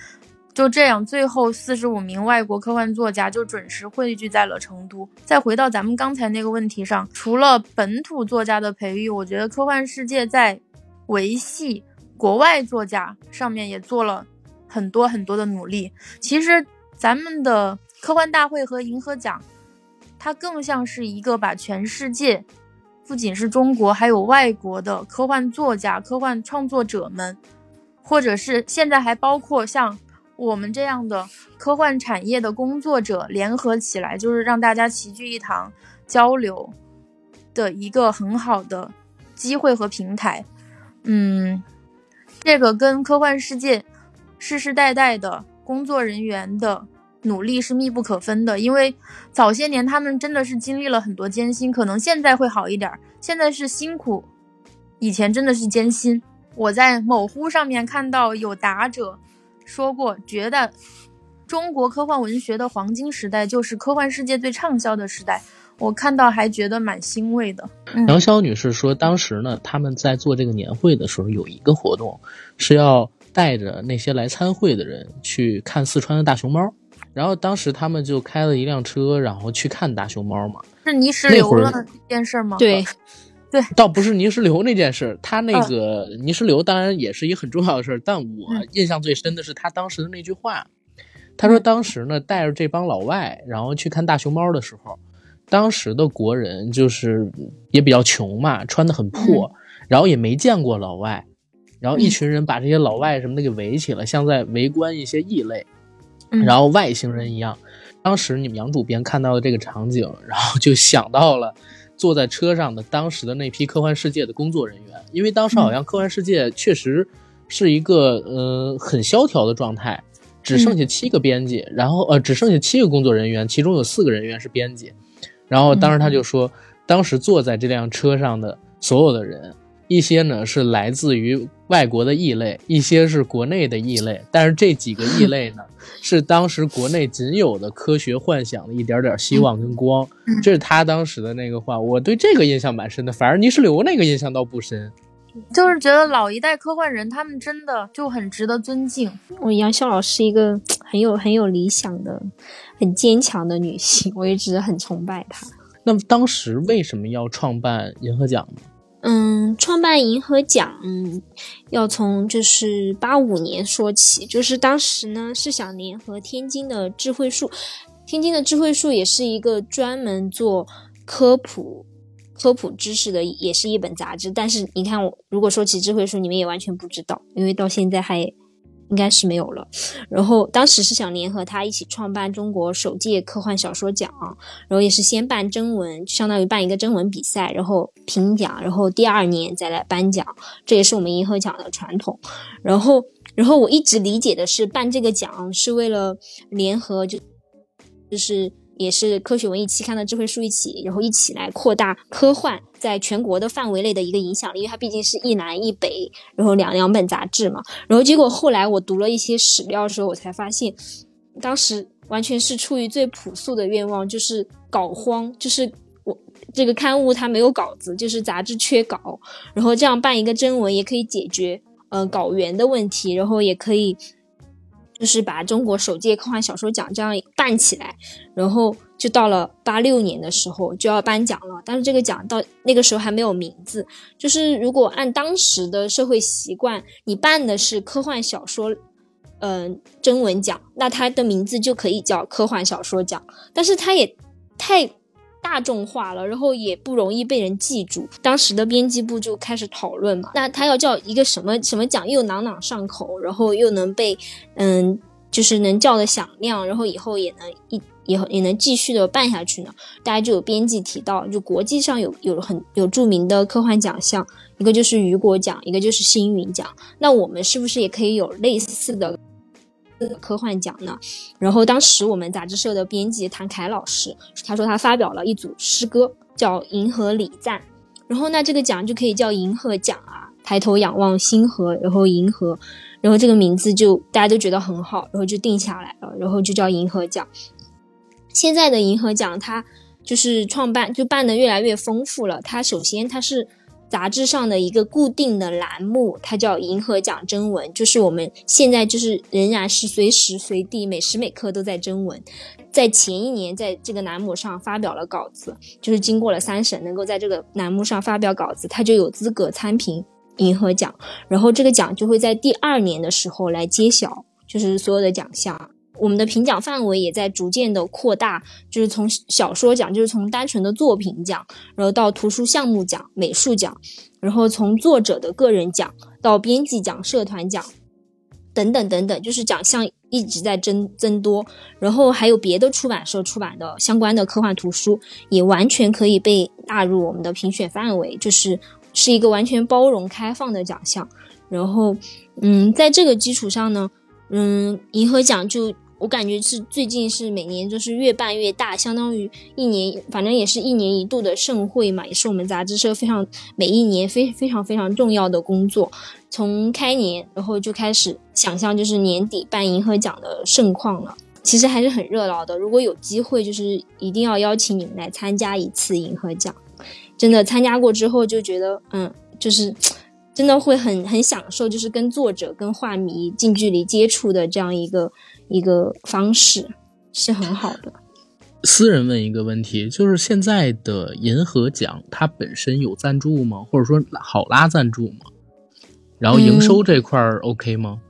就这样，最后四十五名外国科幻作家就准时汇聚在了成都。再回到咱们刚才那个问题上，除了本土作家的培育，我觉得科幻世界在维系国外作家上面也做了很多很多的努力。其实，咱们的科幻大会和银河奖，它更像是一个把全世界，不仅是中国，还有外国的科幻作家、科幻创作者们，或者是现在还包括像。我们这样的科幻产业的工作者联合起来，就是让大家齐聚一堂交流的一个很好的机会和平台。嗯，这个跟科幻世界世世代代的工作人员的努力是密不可分的。因为早些年他们真的是经历了很多艰辛，可能现在会好一点，现在是辛苦，以前真的是艰辛。我在某乎上面看到有答者。说过，觉得中国科幻文学的黄金时代就是科幻世界最畅销的时代。我看到还觉得蛮欣慰的。杨潇女士说，当时呢，他们在做这个年会的时候，有一个活动是要带着那些来参会的人去看四川的大熊猫。然后当时他们就开了一辆车，然后去看大熊猫嘛。是泥石流了那件事吗？对。*laughs* 对，倒不是泥石流那件事，他那个泥石流当然也是一个很重要的事儿，但我印象最深的是他当时的那句话，他说当时呢带着这帮老外，然后去看大熊猫的时候，当时的国人就是也比较穷嘛，穿的很破，然后也没见过老外，然后一群人把这些老外什么的给围起了，像在围观一些异类，然后外星人一样。当时你们杨主编看到的这个场景，然后就想到了坐在车上的当时的那批科幻世界的工作人员，因为当时好像科幻世界确实是一个呃很萧条的状态，只剩下七个编辑，然后呃只剩下七个工作人员，其中有四个人员是编辑，然后当时他就说，当时坐在这辆车上的所有的人。一些呢是来自于外国的异类，一些是国内的异类，但是这几个异类呢，*laughs* 是当时国内仅有的科学幻想的一点点希望跟光。这是他当时的那个话，我对这个印象蛮深的。反而泥石流那个印象倒不深，就是觉得老一代科幻人他们真的就很值得尊敬。我杨潇老师一个很有很有理想的、很坚强的女性，我一直很崇拜她。那么当时为什么要创办银河奖呢？嗯，创办银河奖要从就是八五年说起，就是当时呢是想联合天津的智慧树，天津的智慧树也是一个专门做科普科普知识的，也是一本杂志。但是你看，我如果说起智慧树，你们也完全不知道，因为到现在还。应该是没有了。然后当时是想联合他一起创办中国首届科幻小说奖，然后也是先办征文，相当于办一个征文比赛，然后评奖，然后第二年再来颁奖。这也是我们银河奖的传统。然后，然后我一直理解的是办这个奖是为了联合，就就是。也是科学文艺期刊的智慧树一起，然后一起来扩大科幻在全国的范围内的一个影响力，因为它毕竟是一南一北，然后两两本杂志嘛。然后结果后来我读了一些史料的时候，我才发现，当时完全是出于最朴素的愿望，就是稿荒，就是我这个刊物它没有稿子，就是杂志缺稿，然后这样办一个征文也可以解决呃稿源的问题，然后也可以。就是把中国首届科幻小说奖这样办起来，然后就到了八六年的时候就要颁奖了。但是这个奖到那个时候还没有名字。就是如果按当时的社会习惯，你办的是科幻小说，嗯，征文奖，那它的名字就可以叫科幻小说奖。但是它也太。大众化了，然后也不容易被人记住。当时的编辑部就开始讨论嘛，那他要叫一个什么什么奖，又朗朗上口，然后又能被嗯，就是能叫的响亮，然后以后也能一也也能继续的办下去呢？大家就有编辑提到，就国际上有有很有著名的科幻奖项，一个就是雨果奖，一个就是星云奖。那我们是不是也可以有类似的？科幻奖呢，然后当时我们杂志社的编辑谭凯老师，他说他发表了一组诗歌，叫《银河礼赞》，然后那这个奖就可以叫银河奖啊，抬头仰望星河，然后银河，然后这个名字就大家都觉得很好，然后就定下来了，然后就叫银河奖。现在的银河奖它就是创办就办的越来越丰富了，它首先它是。杂志上的一个固定的栏目，它叫“银河奖征文”，就是我们现在就是仍然是随时随地、每时每刻都在征文。在前一年，在这个栏目上发表了稿子，就是经过了三审，能够在这个栏目上发表稿子，他就有资格参评银河奖。然后这个奖就会在第二年的时候来揭晓，就是所有的奖项。我们的评奖范围也在逐渐的扩大，就是从小说奖，就是从单纯的作品奖，然后到图书项目奖、美术奖，然后从作者的个人奖到编辑奖、社团奖等等等等，就是奖项一直在增增多。然后还有别的出版社出版的相关的科幻图书，也完全可以被纳入我们的评选范围，就是是一个完全包容开放的奖项。然后，嗯，在这个基础上呢，嗯，银河奖就。我感觉是最近是每年就是越办越大，相当于一年，反正也是一年一度的盛会嘛，也是我们杂志社非常每一年非非常非常重要的工作。从开年然后就开始想象就是年底办银河奖的盛况了，其实还是很热闹的。如果有机会，就是一定要邀请你们来参加一次银河奖。真的参加过之后就觉得，嗯，就是真的会很很享受，就是跟作者跟画迷近距离接触的这样一个。一个方式是很好的。私人问一个问题，就是现在的银河奖它本身有赞助吗？或者说好拉赞助吗？然后营收这块儿 OK 吗？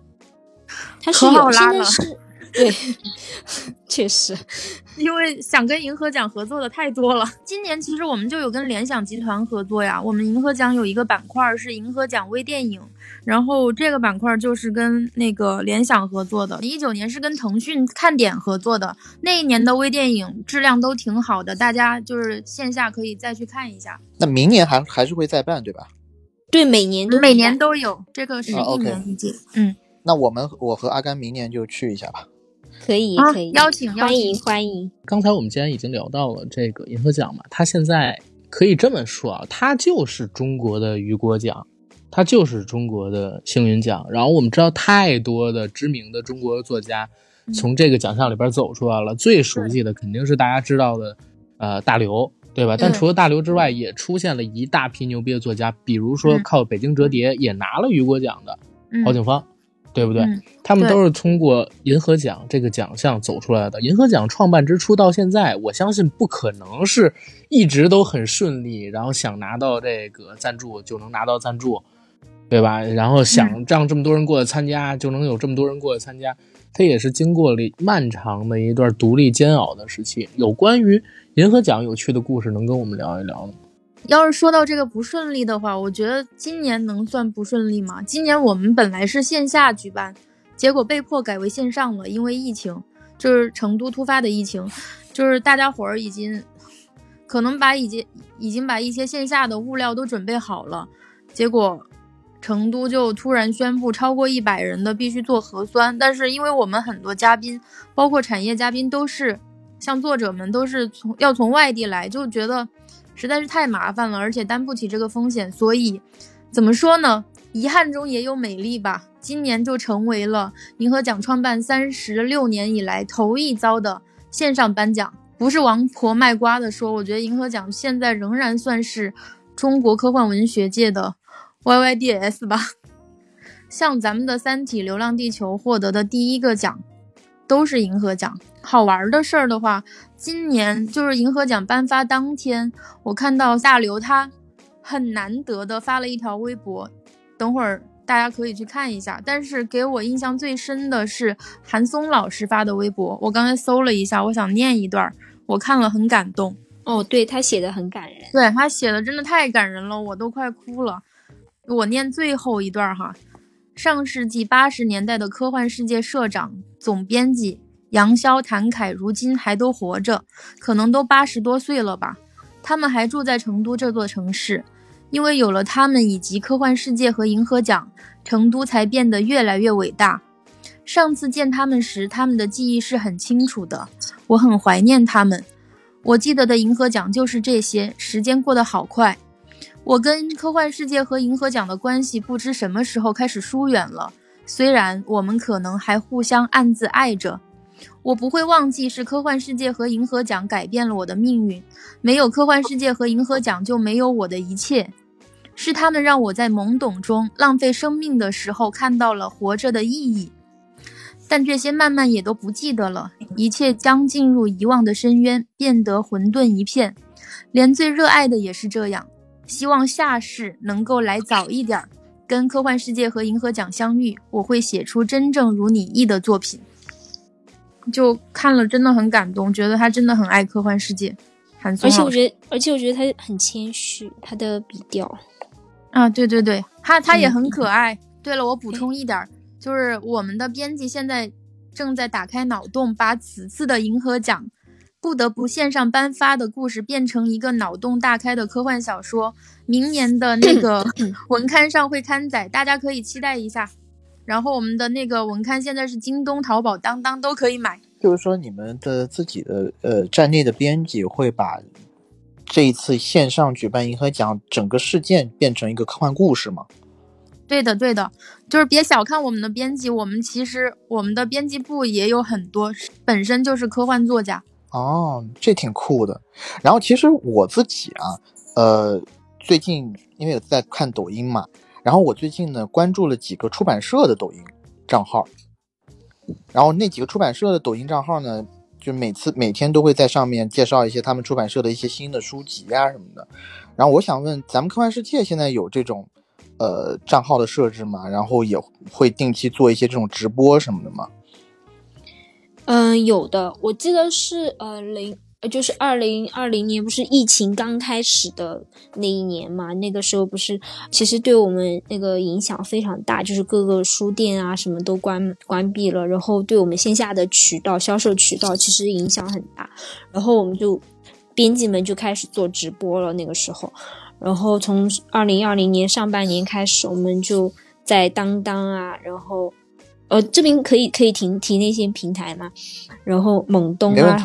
它是有，现在是对，*laughs* 确实，因为想跟银河奖合作的太多了。今年其实我们就有跟联想集团合作呀。我们银河奖有一个板块是银河奖微电影，然后这个板块就是跟那个联想合作的。一九年是跟腾讯看点合作的，那一年的微电影质量都挺好的，大家就是线下可以再去看一下。那明年还还是会再办，对吧？对，每年每年都有，这个是啊一年一届。嗯，那我们我和阿甘明年就去一下吧。可以啊可以，邀请邀欢迎欢迎。刚才我们既然已经聊到了这个银河奖嘛，它现在可以这么说啊，它就是中国的雨果奖，它就是中国的星云奖。然后我们知道太多的知名的中国作家嗯从这个奖项里边走出来了，最熟悉的肯定是大家知道的，呃，大刘。对吧？但嗯除了大刘之外，也出现了一大批牛逼的作家，比如说嗯靠《北京折叠》也拿了雨果奖的嗯郝景芳，对不对？嗯他们都是通过银河奖这个奖项走出来的。银河奖创办之初到现在，我相信不可能是一直都很顺利，然后想拿到这个赞助就能拿到赞助，对吧？然后想让这么多人过来参加，就能有这么多人过来参加。它也是经过了漫长的一段独立煎熬的时期。有关于银河奖有趣的故事，能跟我们聊一聊吗？要是说到这个不顺利的话，我觉得今年能算不顺利吗？今年我们本来是线下举办，结果被迫改为线上了，因为疫情，就是成都突发的疫情，就是大家伙儿已经可能把已经已经把一些线下的物料都准备好了，结果成都就突然宣布超过一百人的必须做核酸，但是因为我们很多嘉宾，包括产业嘉宾都是像作者们都是从要从外地来，就觉得实在是太麻烦了，而且担不起这个风险，所以怎么说呢？遗憾中也有美丽吧。今年就成为了银河奖创办三十六年以来头一遭的线上颁奖。不是王婆卖瓜的说，我觉得银河奖现在仍然算是中国科幻文学界的 YYDS 吧。*laughs* 像咱们的《三体》《流浪地球》获得的第一个奖，都是银河奖。好玩的事儿的话，今年就是银河奖颁发当天，我看到大刘他很难得的发了一条微博，等会儿大家可以去看一下。但是给我印象最深的是韩松老师发的微博，我刚才搜了一下，我想念一段，我看了很感动。哦，对他写的很感人。对他写的真的太感人了，我都快哭了。我念最后一段哈，上世纪八十年代的科幻世界社长、总编辑杨潇、谭凯，如今还都活着，可能都八十多岁了吧。他们还住在成都这座城市，因为有了他们以及科幻世界和银河奖，成都才变得越来越伟大。上次见他们时，他们的记忆是很清楚的，我很怀念他们。我记得的银河奖就是这些，时间过得好快。我跟科幻世界和银河奖的关系不知什么时候开始疏远了，虽然我们可能还互相暗自爱着。我不会忘记是科幻世界和银河奖改变了我的命运，没有科幻世界和银河奖就没有我的一切。是他们让我在懵懂中浪费生命的时候看到了活着的意义。但这些慢慢也都不记得了，一切将进入遗忘的深渊，变得混沌一片。连最热爱的也是这样。希望下世能够来早一点儿，跟科幻世界和银河奖相遇，我会写出真正如你意的作品。就看了真的很感动，觉得他真的很爱科幻世界。韩松而且我觉得，而且我觉得他很谦虚，他的笔调。啊，对对对，他他也嗯很可爱。对了，我补充一点儿，就是我们的编辑现在正在打开脑洞，把此次的银河奖不得不线上颁发的故事变成一个脑洞大开的科幻小说。明年的那个 *clears throat* 文刊上会刊载，大家可以期待一下。然后我们的那个文刊现在是京东、淘宝、当当都可以买。就是说，你们的自己的呃站内的编辑会把这一次线上举办银河奖整个事件变成一个科幻故事吗？对的，对的，就是别小看我们的编辑，我们其实我们的编辑部也有很多本身就是科幻作家。哦，这挺酷的。然后其实我自己啊，呃，最近因为有在看抖音嘛，然后我最近呢关注了几个出版社的抖音账号，然后那几个出版社的抖音账号呢，就每次每天都会在上面介绍一些他们出版社的一些新的书籍啊什么的。然后我想问，咱们科幻世界现在有这种呃账号的设置吗？然后也会定期做一些这种直播什么的吗？嗯，有的，我记得是呃零，就是二零二零年，不是疫情刚开始的那一年嘛？那个时候不是，其实对我们那个影响非常大，就是各个书店啊什么都关关闭了，然后对我们线下的渠道销售渠道其实影响很大，然后我们就编辑们就开始做直播了。那个时候，然后从二零二零年上半年开始，我们就在当当啊，然后。呃，这边可以可以提提那些平台嘛，然后猛东啊，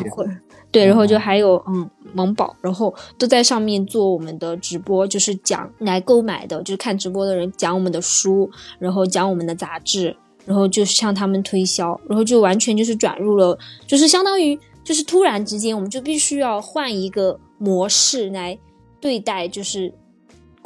对，然后就还有嗯萌宝，然后都在上面做我们的直播，就是讲来购买的，就是看直播的人讲我们的书，然后讲我们的杂志，然后就向他们推销，然后就完全就是转入了，就是相当于就是突然之间，我们就必须要换一个模式来对待，就是。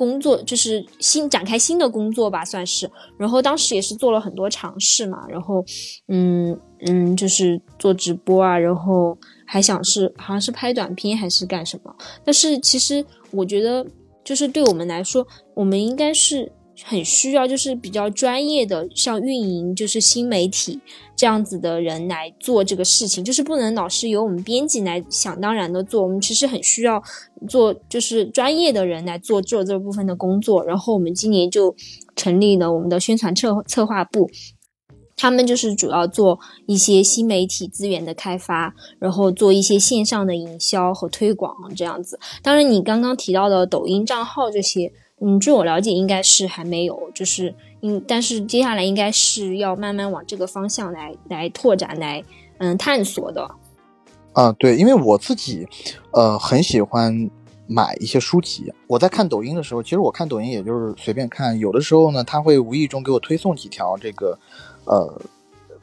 工作就是新展开新的工作吧，算是。然后当时也是做了很多尝试嘛，然后，嗯嗯，就是做直播啊，然后还想是好像是拍短片还是干什么。但是其实我觉得，就是对我们来说，我们应该是。很需要就是比较专业的，像运营就是新媒体这样子的人来做这个事情，就是不能老是由我们编辑来想当然的做。我们其实很需要做就是专业的人来做做这部分的工作。然后我们今年就成立了我们的宣传策策划部，他们就是主要做一些新媒体资源的开发，然后做一些线上的营销和推广这样子。当然，你刚刚提到的抖音账号这些。嗯，据我了解，应该是还没有，就是嗯，但是接下来应该是要慢慢往这个方向来来拓展，来嗯探索的。啊，对，因为我自己呃很喜欢买一些书籍。我在看抖音的时候，其实我看抖音也就是随便看，有的时候呢，他会无意中给我推送几条这个呃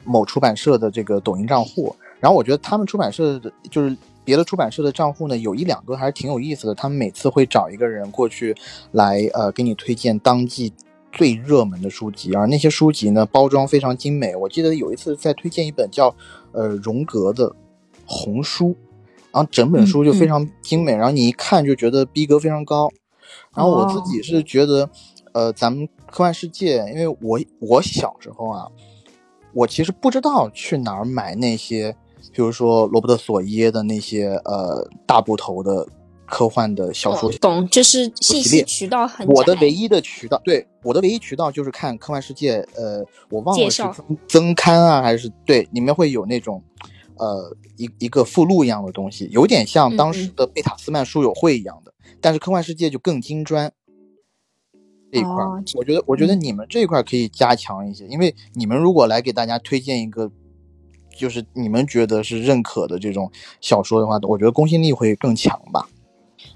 某出版社的这个抖音账户，然后我觉得他们出版社的就是。别的出版社的账户呢，有一两个还是挺有意思的。他们每次会找一个人过去，来呃给你推荐当季最热门的书籍，而那些书籍呢，包装非常精美。我记得有一次在推荐一本叫呃荣格的红书，然后整本书就非常精美，然后你一看就觉得逼格非常高。然后我自己是觉得，呃，咱们科幻世界，因为我我小时候啊，我其实不知道去哪儿买那些。比如说罗伯特·索耶的那些呃大部头的科幻的小说，懂，就是信息渠道很。我的唯一的渠道，对，我的唯一渠道就是看《科幻世界》，呃，我忘了是增刊啊还是对，里面会有那种呃一一个附录一样的东西，有点像当时的贝塔斯曼书友会一样的，但是《科幻世界》就更精专这一块，我觉得我觉得你们这一块可以加强一些，因为你们如果来给大家推荐一个。就是你们觉得是认可的这种小说的话，我觉得公信力会更强吧。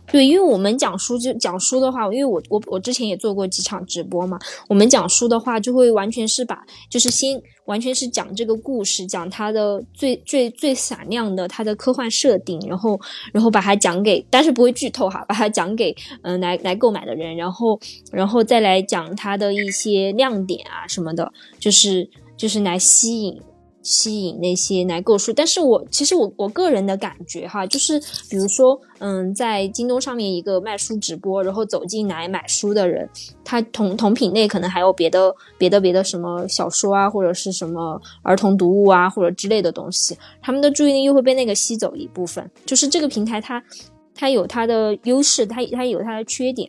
对，因为我们讲书就讲书的话，因为我我我之前也做过几场直播嘛，我们讲书的话就会完全是把就是先完全是讲这个故事，讲它的最最最闪亮的它的科幻设定，然后然后把它讲给，但是不会剧透哈，把它讲给嗯来来购买的人，然后然后再来讲它的一些亮点啊什么的，就是就是来吸引。吸引那些来购书，但是我其实我我个人的感觉哈，就是比如说，嗯，在京东上面一个卖书直播，然后走进来买书的人，他同同品类可能还有别的别的别的什么小说啊，或者是什么儿童读物啊，或者之类的东西，他们的注意力又会被那个吸走一部分。就是这个平台它它有它的优势，它它有它的缺点。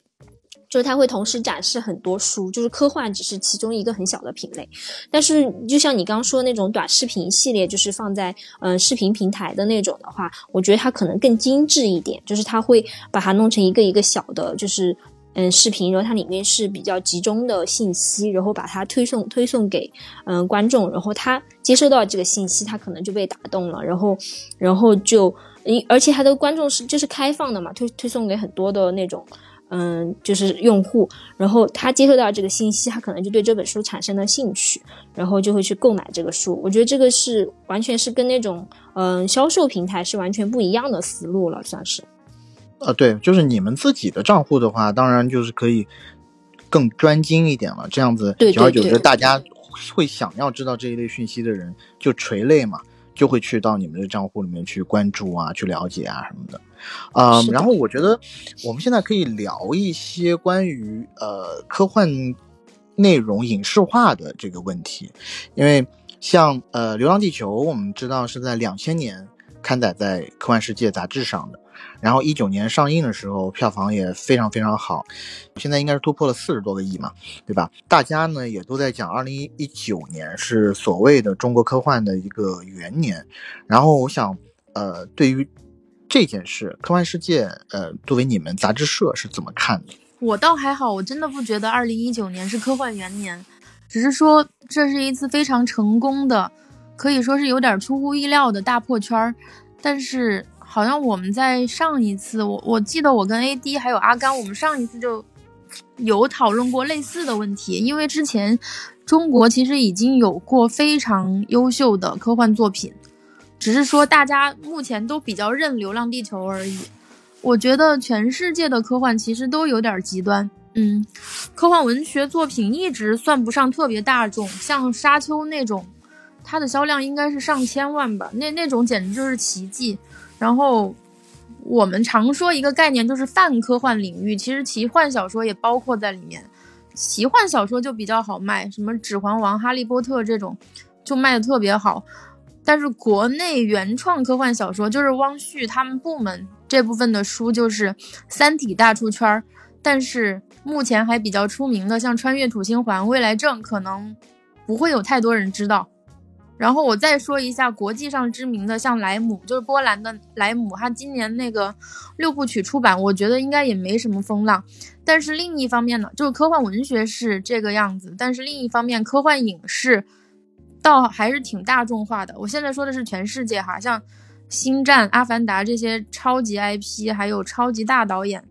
就是它会同时展示很多书，就是科幻只是其中一个很小的品类，但是就像你刚刚说那种短视频系列，就是放在嗯视频平台的那种的话，我觉得它可能更精致一点，就是它会把它弄成一个一个小的，就是嗯视频，然后它里面是比较集中的信息，然后把它推送推送给嗯观众，然后他接收到这个信息，他可能就被打动了，然后然后就而且他的观众是就是开放的嘛，推推送给很多的那种。嗯，就是用户，然后他接收到这个信息，他可能就对这本书产生了兴趣，然后就会去购买这个书。我觉得这个是完全是跟那种嗯销售平台是完全不一样的思路了，算是。呃，对，就是你们自己的账户的话，当然就是可以更专精一点了，这样子久而久之，大家会想要知道这一类讯息的人就垂类嘛。就会去到你们的账户里面去关注啊，去了解啊什么的，啊，然后我觉得我们现在可以聊一些关于呃科幻内容影视化的这个问题，因为像呃《流浪地球》，我们知道是在两千年刊载在《科幻世界》杂志上的，然后一九年上映的时候票房也非常非常好，现在应该是突破了四十多个亿嘛，对吧？大家呢也都在讲，二零一九年是所谓的中国科幻的一个元年，然后我想，呃，对于这件事，《科幻世界》呃，作为你们杂志社是怎么看的？我倒还好，我真的不觉得二零一九年是科幻元年，只是说这是一次非常成功的，可以说是有点出乎意料的大破圈儿。但是好像我们在上一次，我我记得我跟 AD 还有阿甘，我们上一次就有讨论过类似的问题，因为之前中国其实已经有过非常优秀的科幻作品，只是说大家目前都比较认《流浪地球》而已。我觉得全世界的科幻其实都有点极端，嗯，科幻文学作品一直算不上特别大众，像《沙丘》那种，它的销量应该是上千万吧，那那种简直就是奇迹。然后我们常说一个概念就是泛科幻领域，其实奇幻小说也包括在里面。奇幻小说就比较好卖，什么《指环王》《哈利波特》这种就卖的特别好，但是国内原创科幻小说就是汪旭他们部门。这部分的书就是《三体》大出圈儿，但是目前还比较出名的，像《穿越土星环》《未来症》，可能不会有太多人知道。然后我再说一下国际上知名的，像莱姆，就是波兰的莱姆，他今年那个六部曲出版，我觉得应该也没什么风浪。但是另一方面呢，就是科幻文学是这个样子，但是另一方面，科幻影视倒还是挺大众化的。我现在说的是全世界哈，像。星战、阿凡达这些超级 IP，还有超级大导演，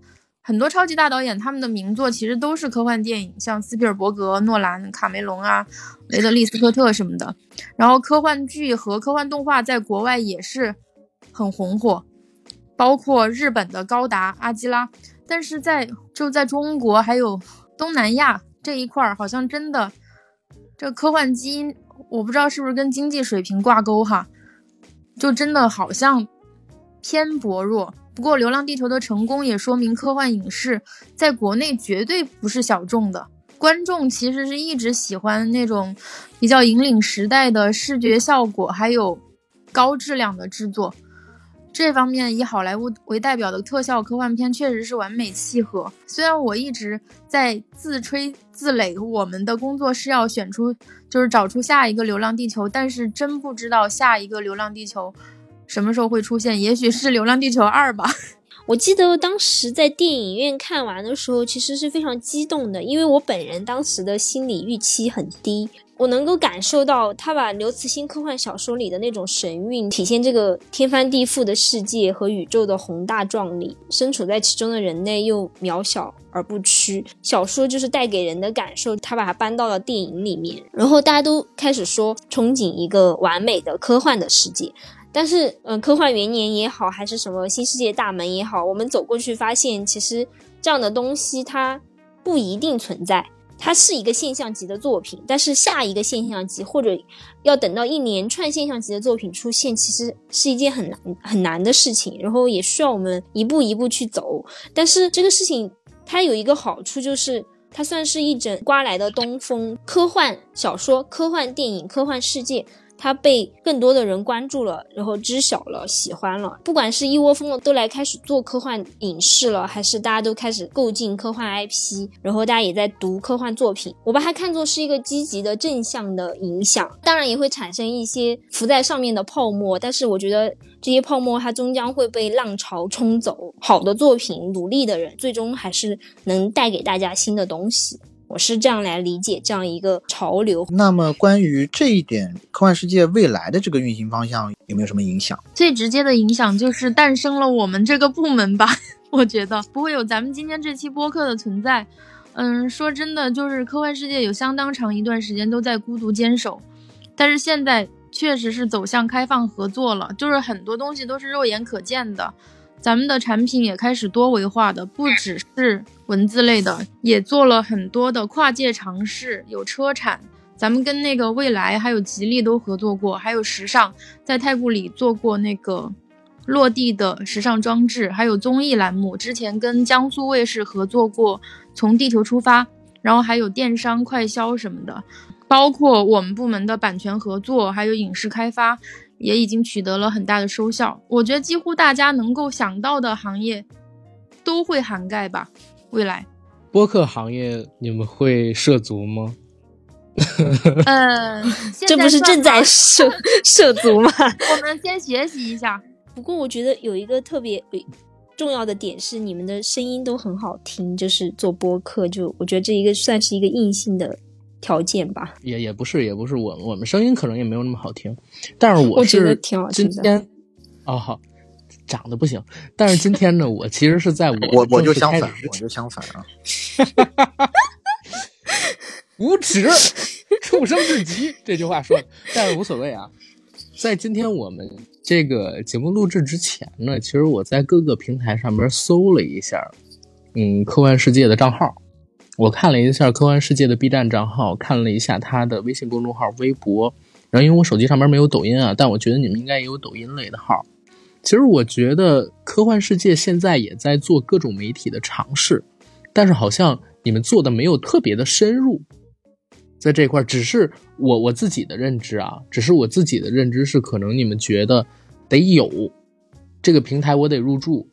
很多超级大导演他们的名作其实都是科幻电影，像斯皮尔伯格、诺兰、卡梅隆啊、雷德利·斯科特什么的。然后科幻剧和科幻动画在国外也是很红火，包括日本的高达、阿基拉。但是在就在中国还有东南亚这一块儿，好像真的这科幻基因，我不知道是不是跟经济水平挂钩哈。就真的好像偏薄弱。不过，《流浪地球》的成功也说明科幻影视在国内绝对不是小众的观众，其实是一直喜欢那种比较引领时代的视觉效果，还有高质量的制作。这方面以好莱坞为代表的特效科幻片确实是完美契合。虽然我一直在自吹自擂，我们的工作是要选出，就是找出下一个《流浪地球》，但是真不知道下一个《流浪地球》什么时候会出现，也许是《流浪地球二》吧。*laughs* 我记得当时在电影院看完的时候，其实是非常激动的，因为我本人当时的心理预期很低。我能够感受到他把刘慈欣科幻小说里的那种神韵，体现这个天翻地覆的世界和宇宙的宏大壮丽，身处在其中的人类又渺小而不屈。小说就是带给人的感受，他把它搬到了电影里面，然后大家都开始说憧憬一个完美的科幻的世界。但是，嗯，科幻元年也好，还是什么新世界大门也好，我们走过去发现，其实这样的东西它不一定存在。它是一个现象级的作品，但是下一个现象级或者要等到一连串现象级的作品出现，其实是一件很难很难的事情，然后也需要我们一步一步去走。但是这个事情它有一个好处，就是它算是一整刮来的东风，科幻小说、科幻电影、科幻世界。它被更多的人关注了，然后知晓了，喜欢了。不管是一窝蜂的都来开始做科幻影视了，还是大家都开始构进科幻 IP，然后大家也在读科幻作品，我把它看作是一个积极的正向的影响。当然也会产生一些浮在上面的泡沫，但是我觉得这些泡沫它终将会被浪潮冲走。好的作品，努力的人，最终还是能带给大家新的东西。我是这样来理解这样一个潮流。那么，关于这一点，科幻世界未来的这个运行方向有没有什么影响？最直接的影响就是诞生了我们这个部门吧。*laughs* 我觉得不会有咱们今天这期播客的存在。嗯，说真的，就是科幻世界有相当长一段时间都在孤独坚守，但是现在确实是走向开放合作了，就是很多东西都是肉眼可见的。咱们的产品也开始多维化的，不只是文字类的，也做了很多的跨界尝试。有车产，咱们跟那个蔚来还有吉利都合作过，还有时尚，在太古里做过那个落地的时尚装置，还有综艺栏目，之前跟江苏卫视合作过《从地球出发》，然后还有电商快销什么的。包括我们部门的版权合作，还有影视开发，也已经取得了很大的收效。我觉得几乎大家能够想到的行业都会涵盖吧。未来播客行业你们会涉足吗？呃，*laughs* 这不是正在涉 *laughs* 涉足吗？*laughs* 我们先学习一下。不过我觉得有一个特别重要的点是，你们的声音都很好听，就是做播客，就我觉得这一个算是一个硬性的条件吧。也也不是，也不是我我们声音可能也没有那么好听，但是我是觉得挺好听的。今天哦好，长得不行，但是今天呢，我其实是在我我我就相反，我就相反啊。*laughs* 无耻，畜生至极，这句话说的，但是无所谓啊。在今天我们这个节目录制之前呢，其实我在各个平台上面搜了一下，嗯，科幻世界的账号，我看了一下科幻世界的 B 站账号，看了一下他的微信公众号、微博，然后因为我手机上面没有抖音啊，但我觉得你们应该也有抖音类的号。其实我觉得科幻世界现在也在做各种媒体的尝试，但是好像你们做的没有特别的深入。在这块，只是我我自己的认知啊，只是我自己的认知是，可能你们觉得得有这个平台，我得入驻，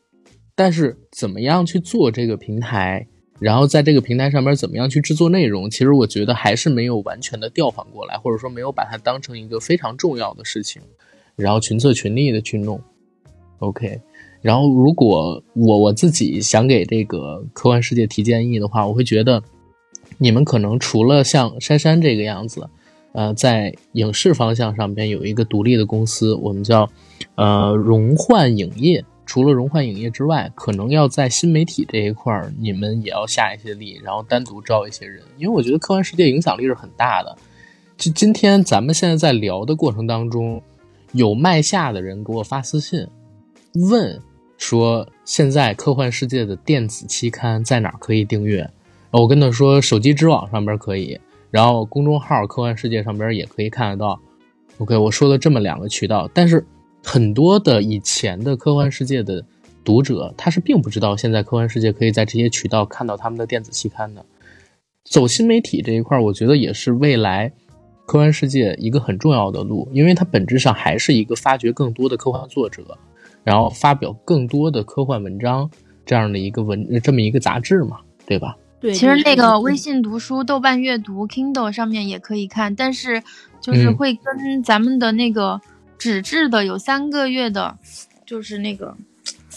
但是怎么样去做这个平台，然后在这个平台上面怎么样去制作内容，其实我觉得还是没有完全的调换过来，或者说没有把它当成一个非常重要的事情，然后群策群力的去弄。OK，然后如果我我自己想给这个科幻世界提建议的话，我会觉得。你们可能除了像珊珊这个样子，呃，在影视方向上边有一个独立的公司，我们叫呃荣幻影业。除了荣幻影业之外，可能要在新媒体这一块儿，你们也要下一些力，然后单独招一些人。因为我觉得科幻世界影响力是很大的。就今天咱们现在在聊的过程当中，有麦下的人给我发私信，问说现在科幻世界的电子期刊在哪儿可以订阅？我跟他说，手机知网上边可以，然后公众号科幻世界上边也可以看得到。OK，我说了这么两个渠道，但是很多的以前的科幻世界的读者，他是并不知道现在科幻世界可以在这些渠道看到他们的电子期刊的。走新媒体这一块，我觉得也是未来科幻世界一个很重要的路，因为它本质上还是一个发掘更多的科幻作者，然后发表更多的科幻文章这样的一个文这么一个杂志嘛，对吧？对其实那个微信读书、豆瓣阅读、Kindle 上面也可以看，但是就是会跟咱们的那个纸质的有三个月的，就是那个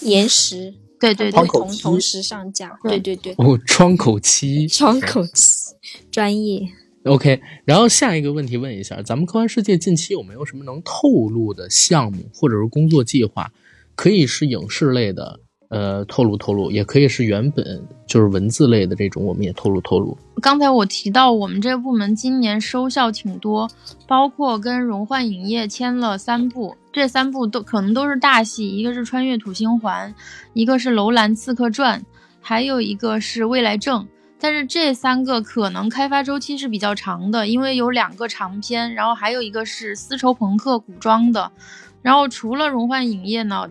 延时，对对对，同同时上架，对对对。哦，窗口期，*laughs* 窗口期，专业。OK，然后下一个问题问一下，咱们科幻世界近期有没有什么能透露的项目或者是工作计划？可以是影视类的。呃，透露透露，也可以是原本就是文字类的这种，我们也透露透露。刚才我提到，我们这个部门今年收效挺多，包括跟荣幻影业签了三部，这三部都可能都是大戏，一个是《穿越土星环》，一个是《楼兰刺客传》，还有一个是《未来证》。但是这三个可能开发周期是比较长的，因为有两个长篇，然后还有一个是丝绸朋克古装的。然后除了荣幻影业呢？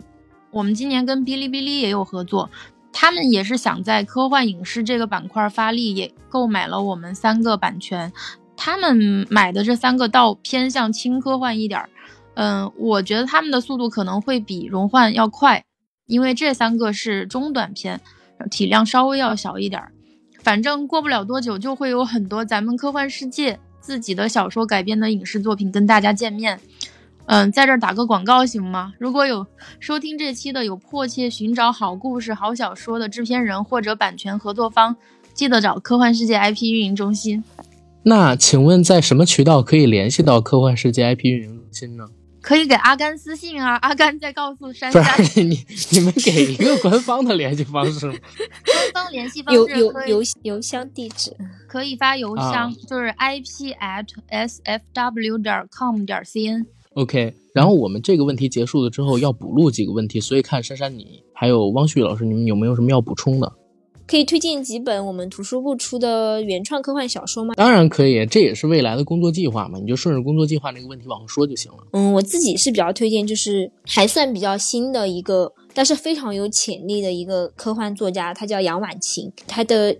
我们今年跟哔哩哔哩也有合作，他们也是想在科幻影视这个板块发力，也购买了我们三个版权。他们买的这三个倒偏向轻科幻一点儿，嗯，我觉得他们的速度可能会比荣幻要快，因为这三个是中短篇，体量稍微要小一点儿。反正过不了多久就会有很多咱们科幻世界自己的小说改编的影视作品跟大家见面。嗯，在这儿打个广告行吗？如果有收听这期的有迫切寻找好故事、好小说的制片人或者版权合作方，记得找科幻世界 IP 运营中心。那请问在什么渠道可以联系到科幻世界 IP 运营中心呢？可以给阿甘私信啊，阿甘再告诉珊珊。*laughs* 你你们给一个官方的联系方式吗？*laughs* 官方联系方式有有邮邮箱地址，可以发邮箱，就是 ip at sfw 点 com 点 cn。OK，然后我们这个问题结束了之后要补录几个问题，所以看珊珊你还有汪旭老师，你们有没有什么要补充的？可以推荐几本我们图书部出的原创科幻小说吗？当然可以，这也是未来的工作计划嘛，你就顺着工作计划那个问题往后说就行了。嗯，我自己是比较推荐，就是还算比较新的一个，但是非常有潜力的一个科幻作家，他叫杨婉晴，他的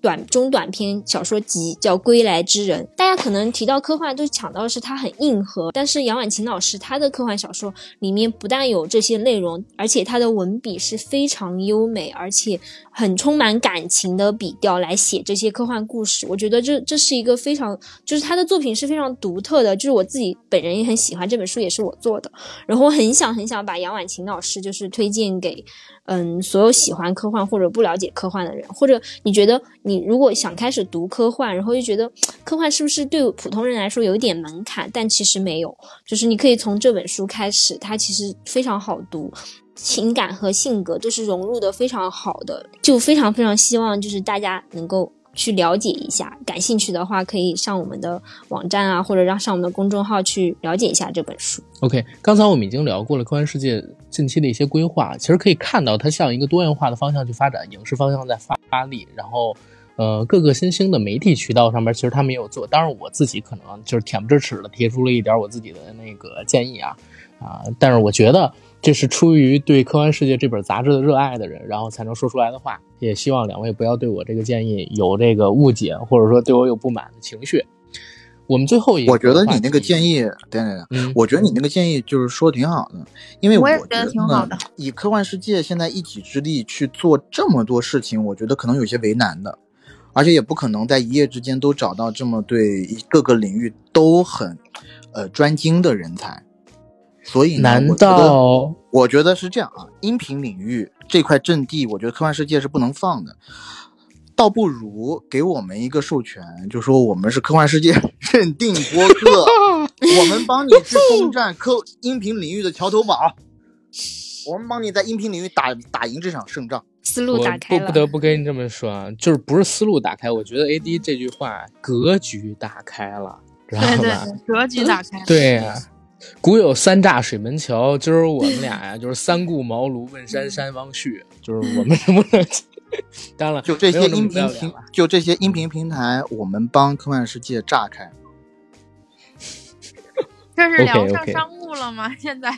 短中短篇小说集，叫《归来之人》。大家可能提到科幻，都想到的是它很硬核，但是杨婉晴老师他的科幻小说里面不但有这些内容，而且他的文笔是非常优美，而且很充满感情的笔调来写这些科幻故事。我觉得这这是一个非常，就是他的作品是非常独特的，就是我自己本人也很喜欢这本书，也是我做的。然后我很想很想把杨婉晴老师就是推荐给。嗯，所有喜欢科幻或者不了解科幻的人，或者你觉得你如果想开始读科幻，然后又觉得科幻是不是对普通人来说有一点门槛？但其实没有，就是你可以从这本书开始，它其实非常好读，情感和性格都是融入的非常好的，就非常非常希望就是大家能够。去了解一下，感兴趣的话可以上我们的网站啊，或者让上我们的公众号去了解一下这本书。OK，刚才我们已经聊过了科幻世界近期的一些规划，其实可以看到它向一个多元化的方向去发展，影视方向在发力，然后呃各个新兴的媒体渠道上面其实他们也有做。当然我自己可能就是恬不知耻的提出了一点我自己的那个建议啊啊，但是我觉得。这是出于对《科幻世界》这本杂志的热爱的人，然后才能说出来的话。也希望两位不要对我这个建议有这个误解，或者说对我有不满的情绪。我们最后一，我觉得你那个建议，对对对，我觉得你那个建议就是说挺好的，因为我也觉得挺好的。以科幻世界现在一己之力去做这么多事情，我觉得可能有些为难的，而且也不可能在一夜之间都找到这么对各个领域都很呃专精的人才。所以，难道我觉得是这样啊？音频领域这块阵地，我觉得科幻世界是不能放的，倒不如给我们一个授权，就说我们是科幻世界认定播客，*laughs* 我们帮你去攻占科音频领域的桥头堡，我们帮你在音频领域打打赢这场胜仗。思路打开了，不不得不跟你这么说啊，就是不是思路打开，我觉得 A D 这句话格局打开了，知道吧？对对，格局打开了，对呀。古有三炸水门桥，今儿我们俩呀，就是三顾茅庐问山山汪旭，就是我们能不能？当然了，就这些音频平，就这些音频平台，我们帮科幻世界炸开。*laughs* 这是聊上商务了吗？*laughs* 现在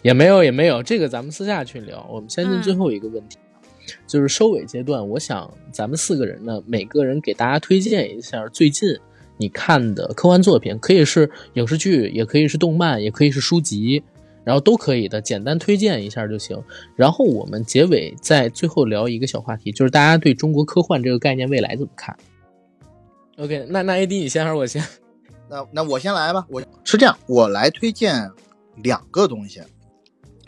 也没有，也没有，这个咱们私下去聊。我们先进最后一个问题，就是收尾阶段，我想咱们四个人呢，每个人给大家推荐一下最近。你看的科幻作品可以是影视剧，也可以是动漫，也可以是书籍，然后都可以的，简单推荐一下就行。然后我们结尾在最后聊一个小话题，就是大家对中国科幻这个概念未来怎么看？OK，那那 AD 你先还是我先？*laughs* 那那我先来吧。我是这样，我来推荐两个东西，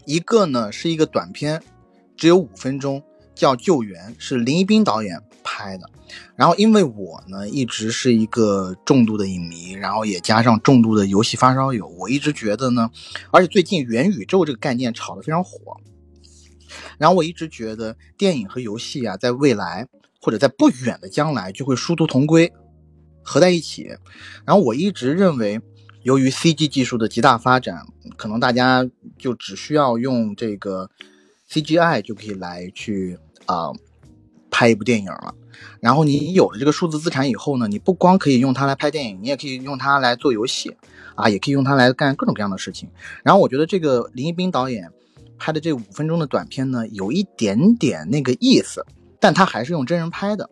一个呢是一个短片，只有五分钟，叫《救援》，是林一斌导演拍的。然后，因为我呢一直是一个重度的影迷，然后也加上重度的游戏发烧友，我一直觉得呢，而且最近元宇宙这个概念炒得非常火，然后我一直觉得电影和游戏啊，在未来或者在不远的将来就会殊途同归，合在一起。然后我一直认为，由于 CG 技术的极大发展，可能大家就只需要用这个 CGI 就可以来去啊拍一部电影了。然后你有了这个数字资产以后呢，你不光可以用它来拍电影，你也可以用它来做游戏，啊，也可以用它来干各种各样的事情。然后我觉得这个林一斌导演拍的这五分钟的短片呢，有一点点那个意思，但他还是用真人拍的。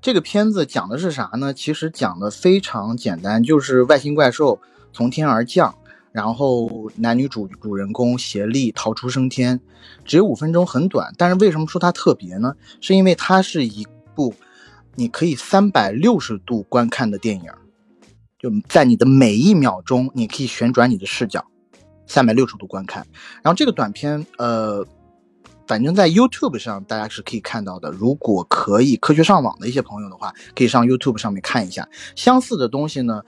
这个片子讲的是啥呢？其实讲的非常简单，就是外星怪兽从天而降。然后男女主主人公协力逃出升天，只有五分钟，很短。但是为什么说它特别呢？是因为它是一部你可以三百六十度观看的电影，就在你的每一秒钟，你可以旋转你的视角，三百六十度观看。然后这个短片，呃，反正在 YouTube 上大家是可以看到的。如果可以科学上网的一些朋友的话，可以上 YouTube 上面看一下相似的东西呢。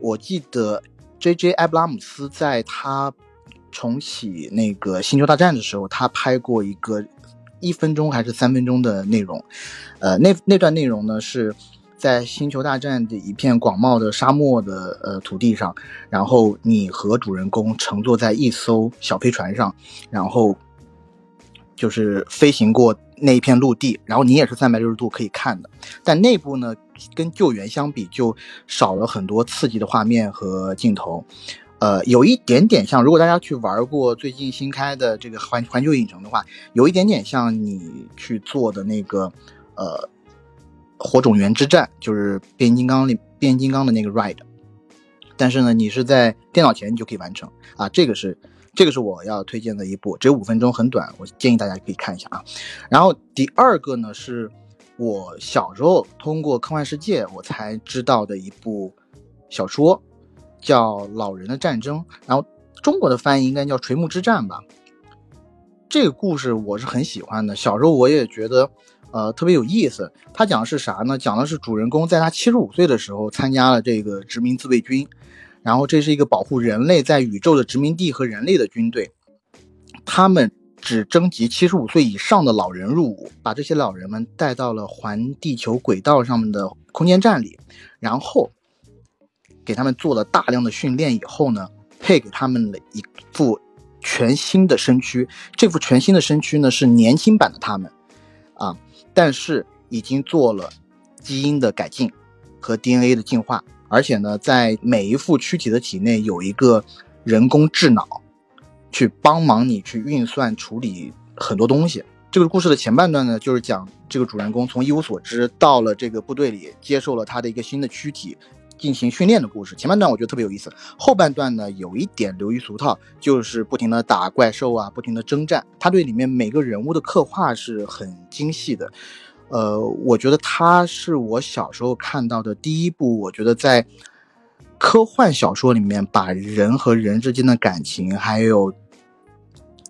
我记得。J.J. 埃布拉姆斯在他重启那个《星球大战》的时候，他拍过一个一分钟还是三分钟的内容。呃，那那段内容呢，是在《星球大战》的一片广袤的沙漠的呃土地上，然后你和主人公乘坐在一艘小飞船上，然后就是飞行过那一片陆地，然后你也是三百六十度可以看的。但内部呢？跟救援相比，就少了很多刺激的画面和镜头，呃，有一点点像，如果大家去玩过最近新开的这个环环球影城的话，有一点点像你去做的那个，呃，火种源之战，就是变形金刚里变形金刚的那个 ride，但是呢，你是在电脑前你就可以完成。啊，这个是这个是我要推荐的一部，只有五分钟，很短，我建议大家可以看一下啊。然后第二个呢，是我小时候通过科幻世界我才知道的一部小说，叫《老人的战争》，然后中国的翻译应该叫《垂暮之战》吧。这个故事我是很喜欢的，小时候我也觉得。呃，特别有意思。他讲的是啥呢？讲的是主人公在他七十五岁的时候参加了这个殖民自卫军，然后这是一个保护人类在宇宙的殖民地和人类的军队。他们只征集七十五岁以上的老人入伍，把这些老人们带到了环地球轨道上面的空间站里，然后给他们做了大量的训练以后呢，配给他们了一副全新的身躯。这副全新的身躯呢，是年轻版的他们，啊。但是已经做了基因的改进和 DNA 的进化，而且呢，在每一副躯体的体内有一个人工智脑，去帮忙你去运算处理很多东西。这个故事的前半段呢，就是讲这个主人公从一无所知到了这个部队里，接受了他的一个新的躯体。进行训练的故事，前半段我觉得特别有意思，后半段呢有一点流于俗套，就是不停的打怪兽啊，不停的征战。他对里面每个人物的刻画是很精细的，呃，我觉得他是我小时候看到的第一部，我觉得在科幻小说里面把人和人之间的感情，还有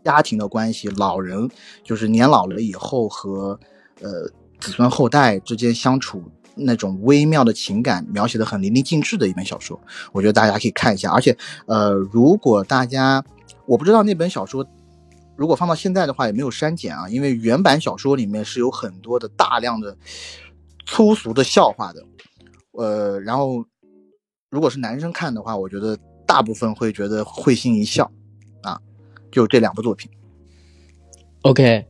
家庭的关系，老人就是年老了以后和呃子孙后代之间相处。那种微妙的情感描写的很淋漓尽致的一本小说，我觉得大家可以看一下。而且，呃，如果大家我不知道那本小说如果放到现在的话，也没有删减啊，因为原版小说里面是有很多的大量的粗俗的笑话的。呃，然后如果是男生看的话，我觉得大部分会觉得会心一笑。就这两部作品。OK。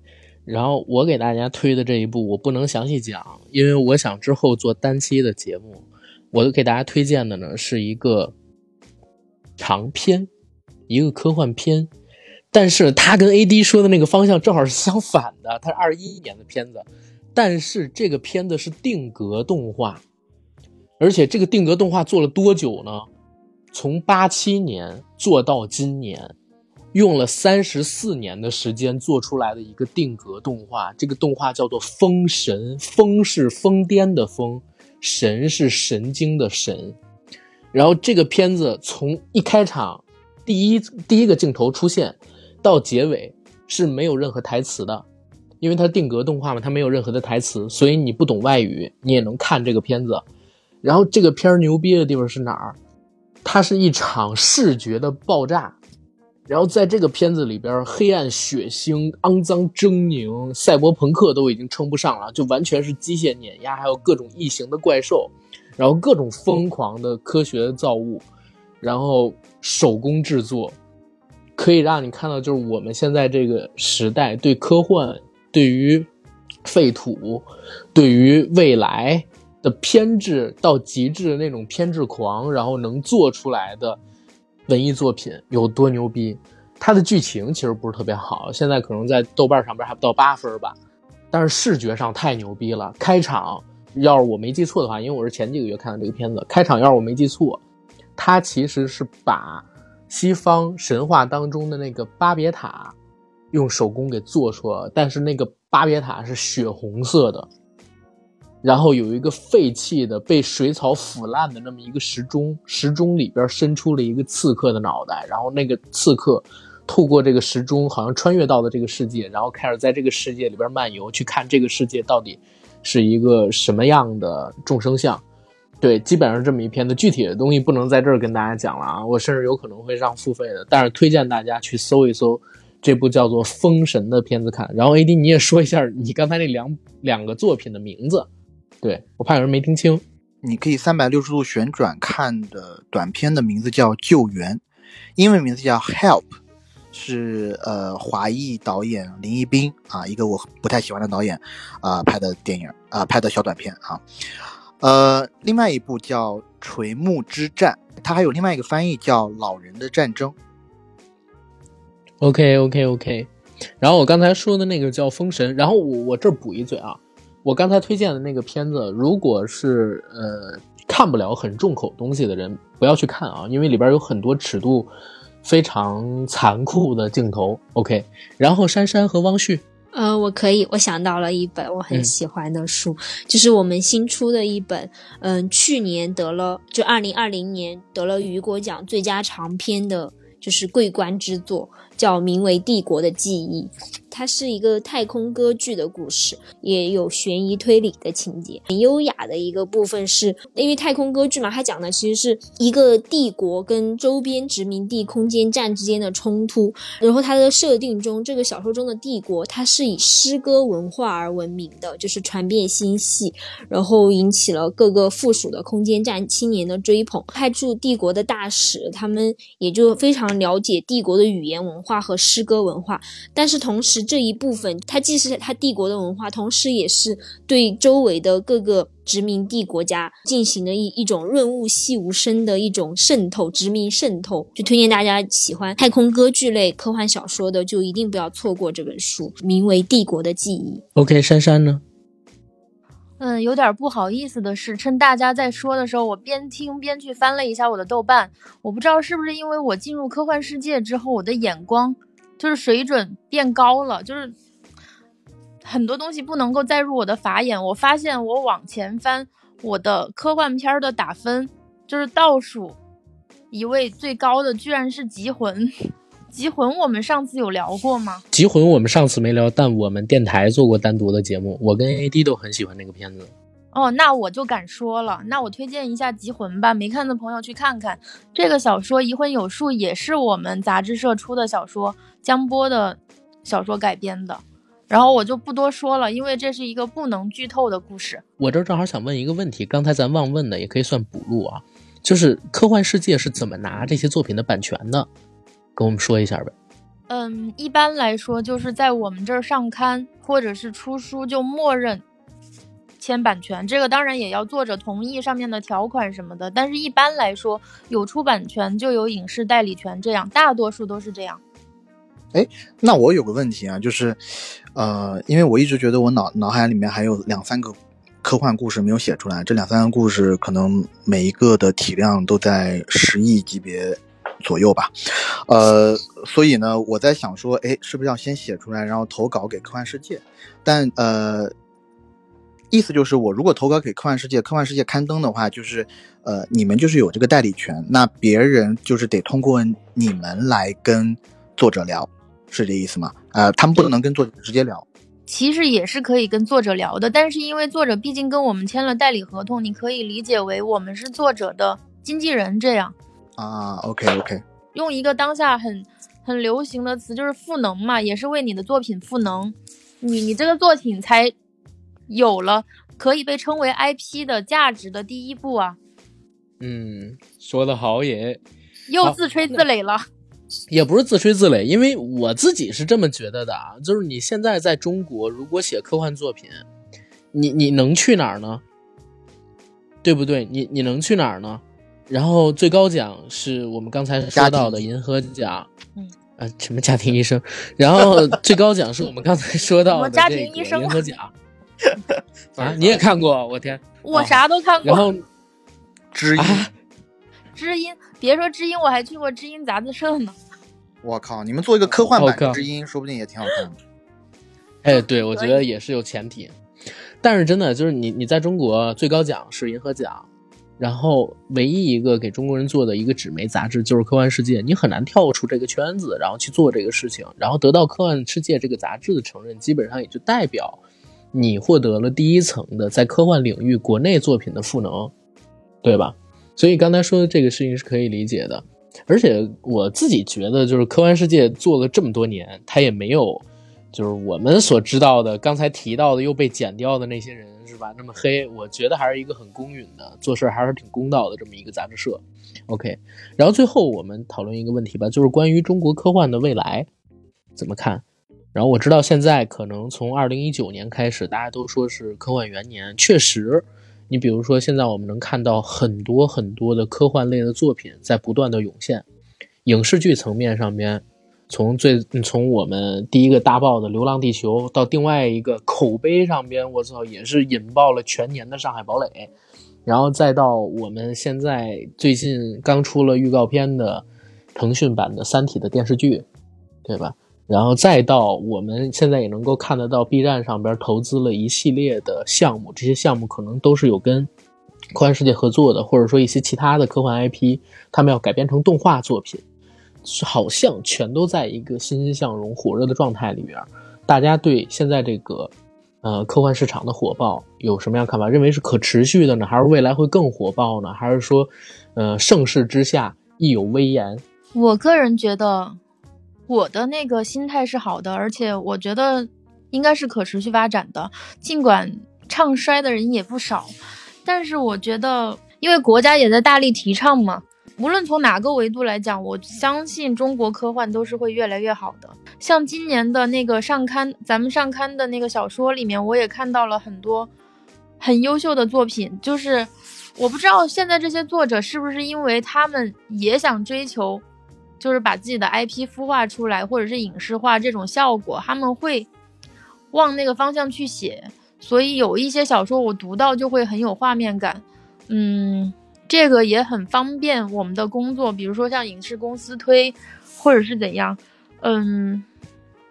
然后我给大家推的这一部我不能详细讲，因为我想之后做单期的节目。我给大家推荐的呢是一个长篇，一个科幻片，但是它跟 A D 说的那个方向正好是相反的。它是二一年的片子，但是这个片子是定格动画，而且这个定格动画做了多久呢？从八七年做到今年。用了三十四年的时间做出来的一个定格动画，这个动画叫做《封神》，封是疯癫的疯，神是神经的神。然后这个片子从一开场，第一第一个镜头出现，到结尾是没有任何台词的，因为它定格动画嘛，它没有任何的台词，所以你不懂外语你也能看这个片子。然后这个片儿牛逼的地方是哪儿？它是一场视觉的爆炸。然后在这个片子里边，黑暗、血腥、肮脏、狰狞，赛博朋克都已经称不上了，就完全是机械碾压，还有各种异形的怪兽，然后各种疯狂的科学的造物，然后手工制作，可以让你看到，就是我们现在这个时代对科幻、对于废土、对于未来的偏执到极致的那种偏执狂，然后能做出来的。文艺作品有多牛逼？它的剧情其实不是特别好，现在可能在豆瓣上边还不到八分吧。但是视觉上太牛逼了。开场要是我没记错的话，因为我是前几个月看的这个片子，开场要是我没记错，它其实是把西方神话当中的那个巴别塔用手工给做出了，但是那个巴别塔是血红色的。然后有一个废弃的、被水草腐烂的那么一个时钟，时钟里边伸出了一个刺客的脑袋，然后那个刺客透过这个时钟，好像穿越到了这个世界，然后开始在这个世界里边漫游，去看这个世界到底是一个什么样的众生相。对，基本上这么一篇的具体的东西不能在这儿跟大家讲了啊，我甚至有可能会让付费的，但是推荐大家去搜一搜这部叫做《封神》的片子看。然后 AD 你也说一下你刚才那两两个作品的名字。对我怕有人没听清，你可以三百六十度旋转看的短片的名字叫《救援》，英文名字叫《Help》，是呃华裔导演林一斌啊，一个我不太喜欢的导演啊拍的电影啊拍的小短片啊。呃，另外一部叫《垂暮之战》，它还有另外一个翻译叫《老人的战争》。OK OK OK，然后我刚才说的那个叫《封神》，然后我我这儿补一嘴啊。我刚才推荐的那个片子，如果是呃看不了很重口东西的人，不要去看啊，因为里边有很多尺度非常残酷的镜头。OK，然后珊珊和汪旭，呃，我可以，我想到了一本我很喜欢的书，就是我们新出的一本，嗯，去年得了，就二零二零年得了雨果奖最佳长篇的，就是桂冠之作，叫名为《帝国的记忆》。它是一个太空歌剧的故事，也有悬疑推理的情节。很优雅的一个部分是，因为太空歌剧嘛，它讲的其实是一个帝国跟周边殖民地空间站之间的冲突。然后它的设定中，这个小说中的帝国，它是以诗歌文化而闻名的，就是传遍星系，然后引起了各个附属的空间站青年的追捧。派驻帝国的大使，他们也就非常了解帝国的语言文化和诗歌文化，但是同时。这一部分，它既是它帝国的文化，同时也是对周围的各个殖民地国家进行的一一种润物细无声的一种渗透，殖民渗透。就推荐大家喜欢太空歌剧类科幻小说的，就一定不要错过这本书，名为《帝国的记忆》。OK，珊珊呢？嗯，有点不好意思的是，趁大家在说的时候，我边听边去翻了一下我的豆瓣。我不知道是不是因为我进入科幻世界之后，我的眼光。就是水准变高了，就是很多东西不能够再入我的法眼。我发现我往前翻我的科幻片的打分，就是倒数一位最高的居然是《极魂》。《极魂》我们上次有聊过吗？《极魂》我们上次没聊，但我们电台做过单独的节目。我跟 AD 都很喜欢那个片子。哦，那我就敢说了。那我推荐一下《集魂》吧，没看的朋友去看看。这个小说《遗魂有术》也是我们杂志社出的小说，江波的小说改编的。然后我就不多说了，因为这是一个不能剧透的故事。我这正好想问一个问题，刚才咱忘问的，也可以算补录啊，就是科幻世界是怎么拿这些作品的版权的？跟我们说一下呗。嗯，一般来说就是在我们这儿上刊或者是出书就默认。签版权，这个当然也要作者同意上面的条款什么的，但是一般来说，有出版权就有影视代理权，这样大多数都是这样。哎，那我有个问题啊，就是，呃，因为我一直觉得我脑脑海里面还有两三个科幻故事没有写出来，这两三个故事可能每一个的体量都在十亿级别左右吧，呃，所以呢，我在想说，哎，是不是要先写出来，然后投稿给科幻世界？但呃。意思就是，我如果投稿给科幻世界，科幻世界刊登的话，就是，呃，你们就是有这个代理权，那别人就是得通过你们来跟作者聊，是这意思吗？呃，他们不能跟作者直接聊。其实也是可以跟作者聊的，但是因为作者毕竟跟我们签了代理合同，你可以理解为我们是作者的经纪人这样。啊，OK OK。用一个当下很很流行的词，就是赋能嘛，也是为你的作品赋能，你你这个作品才。有了可以被称为 IP 的价值的第一步啊！嗯，说的好也，又自吹自擂了。也不是自吹自擂，因为我自己是这么觉得的啊，就是你现在在中国，如果写科幻作品，你你能去哪儿呢？对不对？你你能去哪儿呢？然后最高奖是我们刚才说到的银河奖，嗯，啊，什么家庭医生？然后最高奖是我们刚才说到的这个银河奖。*laughs* 啊！你也看过？我天，*laughs* 我啥都看过。然后，知音，知音，别说知音，我还去过知音杂志社呢。我靠！你们做一个科幻版知音，说不定也挺好看的。哎，对，我觉得也是有前提。但是真的就是你，你在中国最高奖是银河奖，然后唯一一个给中国人做的一个纸媒杂志就是《科幻世界》，你很难跳出这个圈子，然后去做这个事情，然后得到《科幻世界》这个杂志的承认，基本上也就代表。你获得了第一层的在科幻领域国内作品的赋能，对吧？所以刚才说的这个事情是可以理解的。而且我自己觉得，就是科幻世界做了这么多年，他也没有，就是我们所知道的刚才提到的又被剪掉的那些人，是吧？那么黑，我觉得还是一个很公允的，做事还是挺公道的这么一个杂志社。OK，然后最后我们讨论一个问题吧，就是关于中国科幻的未来怎么看？然后我知道现在可能从二零一九年开始，大家都说是科幻元年。确实，你比如说现在我们能看到很多很多的科幻类的作品在不断的涌现，影视剧层面上面，从最从我们第一个大爆的《流浪地球》到另外一个口碑上边，我操，也是引爆了全年的《上海堡垒》，然后再到我们现在最近刚出了预告片的腾讯版的《三体》的电视剧，对吧？然后再到我们现在也能够看得到 B 站上边投资了一系列的项目，这些项目可能都是有跟科幻世界合作的，或者说一些其他的科幻 IP，他们要改编成动画作品。好像全都在一个欣欣向荣、火热的状态里边。大家对现在这个呃科幻市场的火爆有什么样看法？认为是可持续的呢，还是未来会更火爆呢？还是说，呃盛世之下亦有危言？我个人觉得，我的那个心态是好的，而且我觉得应该是可持续发展的。尽管唱衰的人也不少，但是我觉得，因为国家也在大力提倡嘛。无论从哪个维度来讲，我相信中国科幻都是会越来越好的。像今年的那个上刊，咱们上刊的那个小说里面，我也看到了很多很优秀的作品。就是我不知道现在这些作者是不是因为他们也想追求，就是把自己的 IP 孵化出来，或者是影视化这种效果，他们会往那个方向去写。所以有一些小说我读到就会很有画面感，嗯。这个也很方便我们的工作，比如说像影视公司推，或者是怎样，嗯，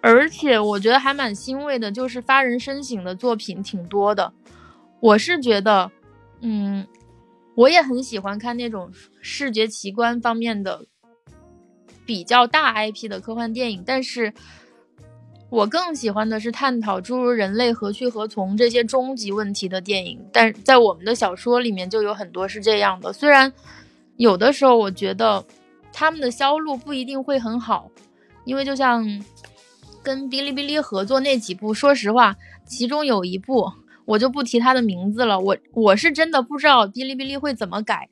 而且我觉得还蛮欣慰的，就是发人深省的作品挺多的。我是觉得，嗯，我也很喜欢看那种视觉奇观方面的比较大 IP 的科幻电影，但是。我更喜欢的是探讨诸如人类何去何从这些终极问题的电影，但在我们的小说里面就有很多是这样的。虽然有的时候我觉得他们的销路不一定会很好，因为就像跟哔哩哔哩合作那几部，说实话，其中有一部我就不提它的名字了。我我是真的不知道哔哩哔哩会怎么改。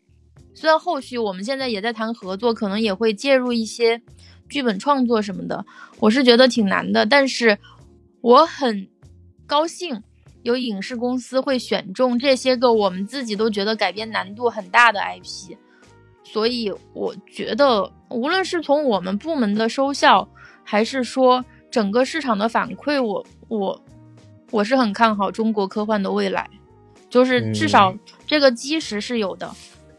虽然后续我们现在也在谈合作，可能也会介入一些。剧本创作什么的，我是觉得挺难的，但是我很高兴有影视公司会选中这些个我们自己都觉得改编难度很大的 IP，所以我觉得无论是从我们部门的收效，还是说整个市场的反馈，我我我是很看好中国科幻的未来，就是至少这个基石是有的。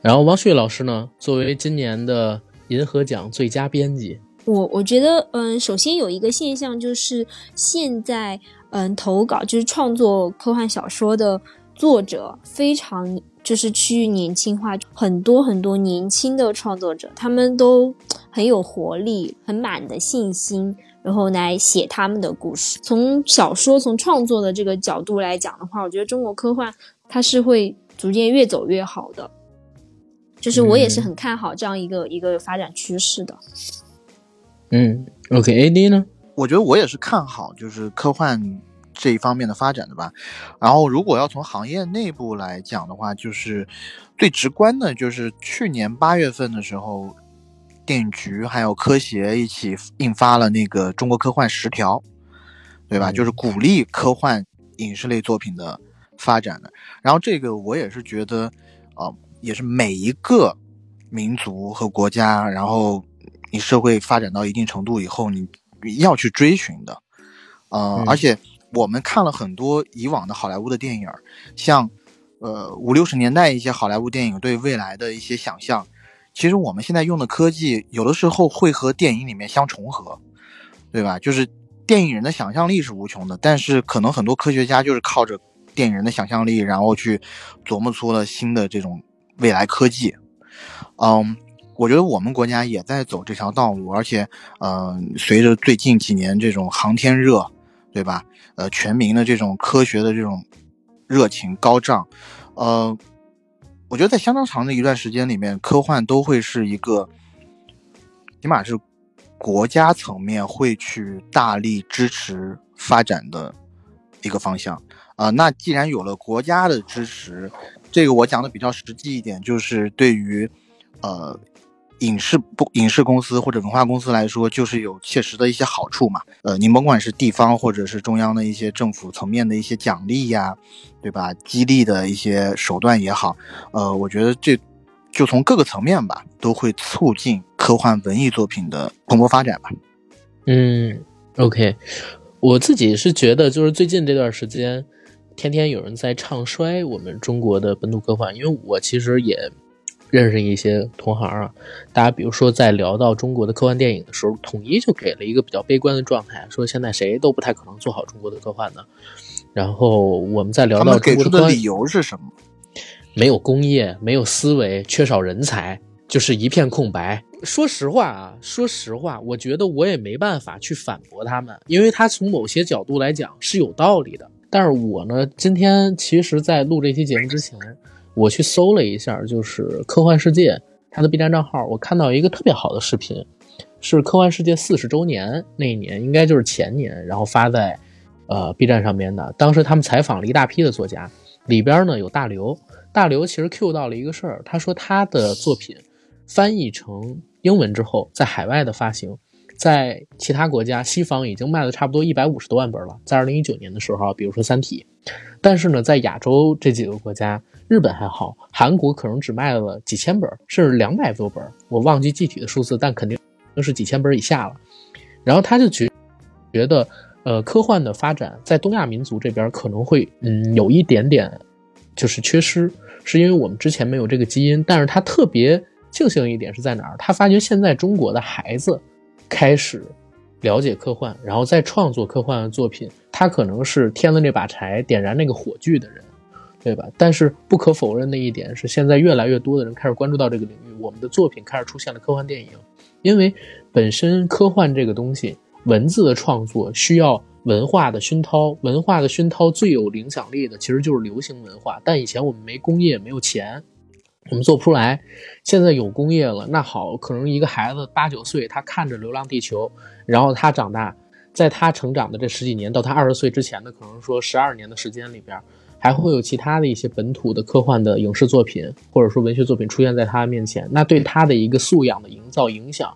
然后王旭老师呢，作为今年的银河奖最佳编辑。我我觉得，嗯，首先有一个现象就是，现在，嗯，投稿就是创作科幻小说的作者非常就是趋于年轻化，很多很多年轻的创作者，他们都很有活力，很满的信心，然后来写他们的故事。从小说从创作的这个角度来讲的话，我觉得中国科幻它是会逐渐越走越好的，就是我也是很看好这样一个一个发展趋势的。嗯，OK，A D 呢？我觉得我也是看好，就是科幻这一方面的发展的吧。然后，如果要从行业内部来讲的话，就是最直观的，就是去年八月份的时候，电影局还有科协一起印发了那个中国科幻十条，对吧？就是鼓励科幻影视类作品的发展的。然后，这个我也是觉得，呃，也是每一个民族和国家，然后。你社会发展到一定程度以后，你要去追寻的，呃，而且我们看了很多以往的好莱坞的电影，像，呃，五六十年代一些好莱坞电影对未来的一些想象，其实我们现在用的科技有的时候会和电影里面相重合，对吧？就是电影人的想象力是无穷的，但是可能很多科学家就是靠着电影人的想象力，然后去琢磨出了新的这种未来科技，嗯。我觉得我们国家也在走这条道路，而且，嗯，随着最近几年这种航天热，对吧？呃，全民的这种科学的这种热情高涨，呃，我觉得在相当长的一段时间里面，科幻都会是一个，起码是国家层面会去大力支持发展的一个方向。啊，那既然有了国家的支持，这个我讲的比较实际一点，就是对于，呃。影视不影视公司或者文化公司来说，就是有切实的一些好处嘛。呃，你甭管是地方或者是中央的一些政府层面的一些奖励呀，对吧？激励的一些手段也好，呃，我觉得这就从各个层面吧，都会促进科幻文艺作品的蓬勃发展吧。嗯，OK，我自己是觉得，就是最近这段时间，天天有人在唱衰我们中国的本土科幻，因为我其实也认识一些同行啊，大家比如说在聊到中国的科幻电影的时候，统一就给了一个比较悲观的状态，说现在谁都不太可能做好中国的科幻呢。然后我们在聊到中国的给出的理由是什么？没有工业，没有思维，缺少人才，就是一片空白。说实话啊，说实话，我觉得我也没办法去反驳他们，因为他从某些角度来讲是有道理的。但是我呢，今天其实，在录这期节目之前，我去搜了一下，就是科幻世界它的 B 站账号，我看到一个特别好的视频，是科幻世界四十周年那一年，应该就是前年，然后发在呃 B 站上面的。当时他们采访了一大批的作家，里边呢有大刘，大刘其实 Q 到了一个事儿，他说他的作品翻译成。英文之后，在海外的发行，在其他国家，西方已经卖了差不多一百五十多万本了。在二零一九年的时候，比如说《三体》，但是呢，在亚洲这几个国家，日本还好，韩国可能只卖了几千本，甚至两百多本，我忘记具体的数字，但肯定都是几千本以下了。然后他就觉觉得，呃，科幻的发展在东亚民族这边可能会，嗯，有一点点就是缺失，是因为我们之前没有这个基因，但是他特别。庆幸一点是在哪儿？他发觉现在中国的孩子开始了解科幻，然后再创作科幻的作品。他可能是添了那把柴，点燃那个火炬的人，对吧？但是不可否认的一点是，现在越来越多的人开始关注到这个领域，我们的作品开始出现了科幻电影。因为本身科幻这个东西，文字的创作需要文化的熏陶，文化的熏陶最有影响力的其实就是流行文化。但以前我们没工业，没有钱。我们做不出来，现在有工业了，那好，可能一个孩子八九岁，他看着《流浪地球》，然后他长大，在他成长的这十几年到他二十岁之前的，可能说十二年的时间里边，还会有其他的一些本土的科幻的影视作品或者说文学作品出现在他面前，那对他的一个素养的营造影响，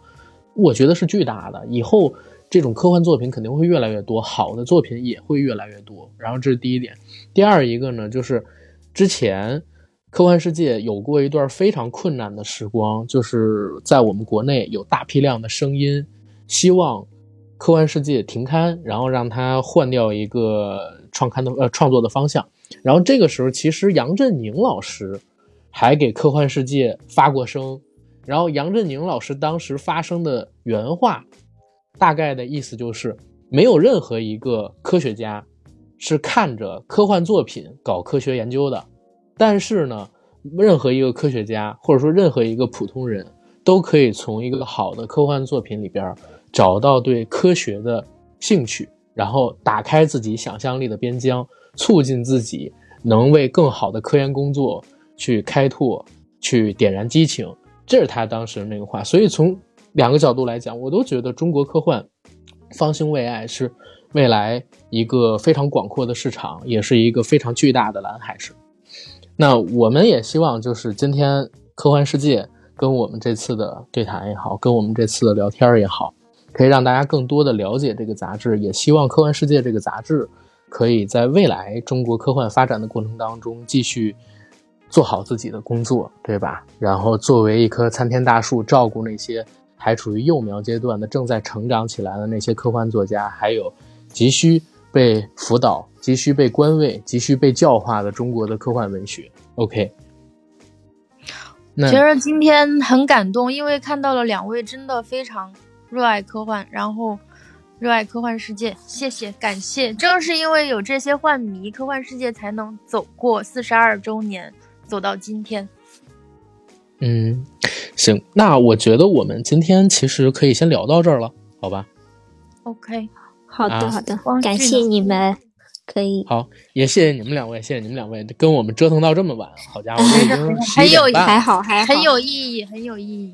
我觉得是巨大的。以后这种科幻作品肯定会越来越多，好的作品也会越来越多。然后这是第一点，第二一个呢，就是之前。科幻世界有过一段非常困难的时光，就是在我们国内有大批量的声音，希望科幻世界停刊，然后让它换掉一个创刊的呃创作的方向。然后这个时候，其实杨振宁老师还给科幻世界发过声。然后杨振宁老师当时发声的原话，大概的意思就是，没有任何一个科学家是看着科幻作品搞科学研究的。但是呢，任何一个科学家或者说任何一个普通人都可以从一个好的科幻作品里边找到对科学的兴趣，然后打开自己想象力的边疆，促进自己能为更好的科研工作去开拓、去点燃激情。这是他当时那个话。所以从两个角度来讲，我都觉得中国科幻方兴未艾是未来一个非常广阔的市场，也是一个非常巨大的蓝海市。那我们也希望，就是今天科幻世界跟我们这次的对谈也好，跟我们这次的聊天也好，可以让大家更多的了解这个杂志。也希望科幻世界这个杂志可以在未来中国科幻发展的过程当中继续做好自己的工作，对吧？然后作为一棵参天大树，照顾那些还处于幼苗阶段的、正在成长起来的那些科幻作家，还有急需。被辅导、急需被官位、急需被教化的中国的科幻文学。OK，其实今天很感动，因为看到了两位真的非常热爱科幻，然后热爱科幻世界。谢谢，感谢。正是因为有这些幻迷，科幻世界才能走过四十二周年，走到今天。嗯，行，那我觉得我们今天其实可以先聊到这儿了，好吧？OK。好的，好的，感谢你们，可以。好，也谢谢你们两位，谢谢你们两位跟我们折腾到这么晚。好家伙，*laughs* 已经很有还好，还很有意义，很有意义。